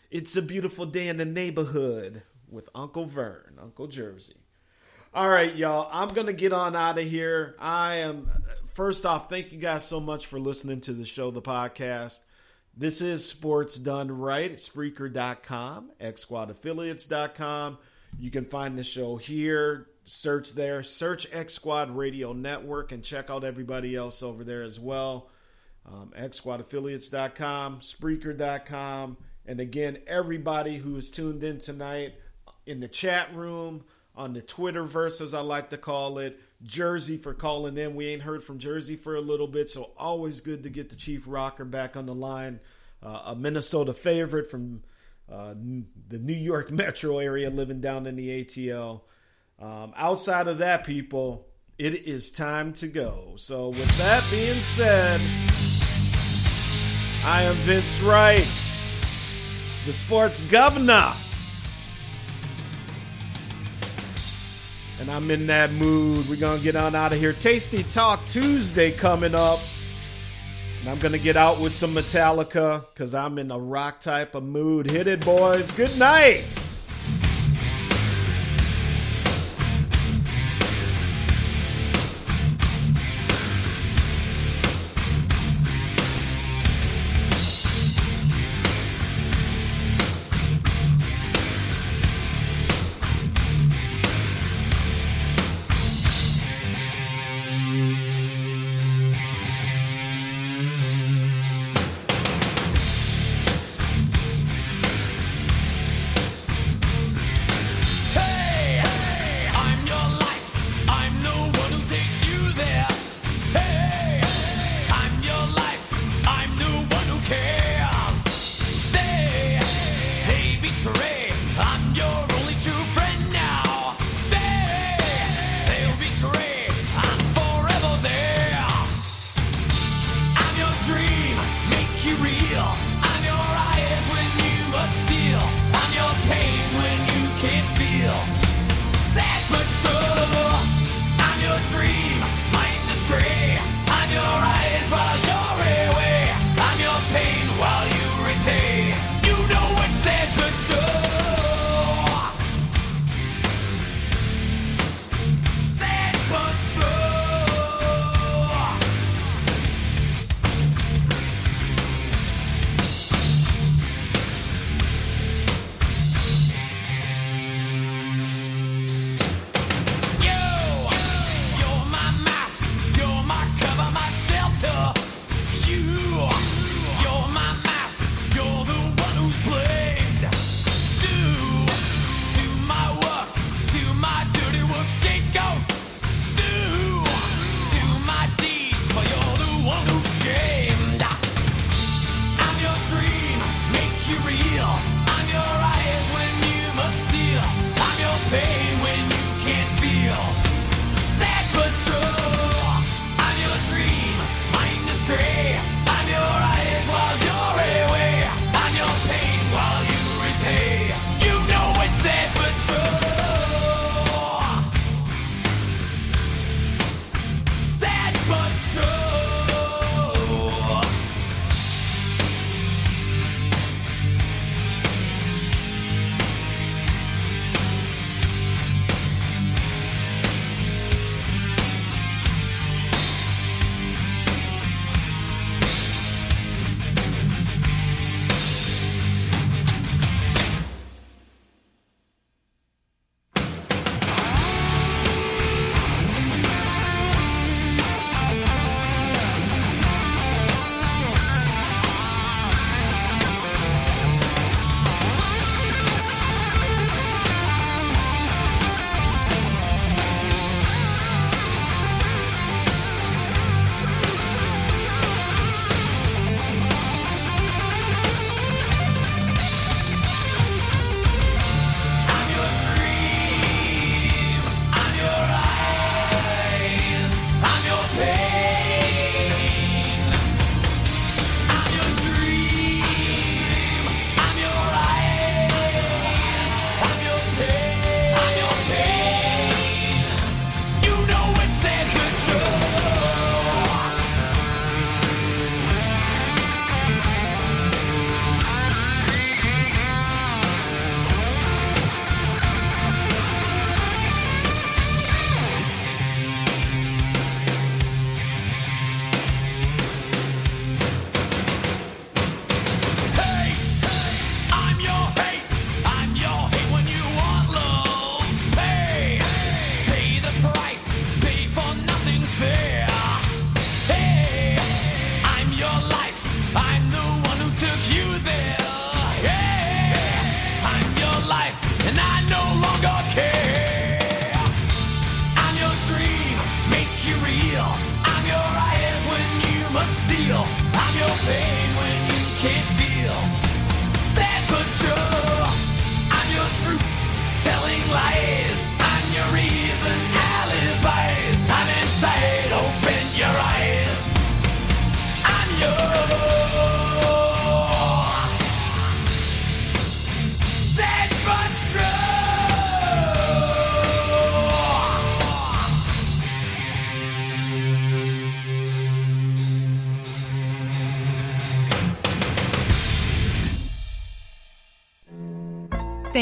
it's a beautiful day in the neighborhood with Uncle Vern, Uncle Jersey. All right, y'all. I'm going to get on out of here. I am first off, thank you guys so much for listening to the show, the podcast. This is Sports Done Right, Spreaker.com, XSquadAffiliates.com. You can find the show here. Search there, search X Squad Radio Network, and check out everybody else over there as well. Um, XSquadAffiliates.com, Spreaker.com. And again, everybody who is tuned in tonight in the chat room, on the Twitterverse, as I like to call it, Jersey for calling in. We ain't heard from Jersey for a little bit, so always good to get the Chief Rocker back on the line. Uh, a Minnesota favorite from uh, the New York [LAUGHS] metro area, living down in the ATL. Um, outside of that, people, it is time to go. So, with that being said, I am Vince Wright, the sports governor. And I'm in that mood. We're going to get on out of here. Tasty Talk Tuesday coming up. And I'm going to get out with some Metallica because I'm in a rock type of mood. Hit it, boys. Good night.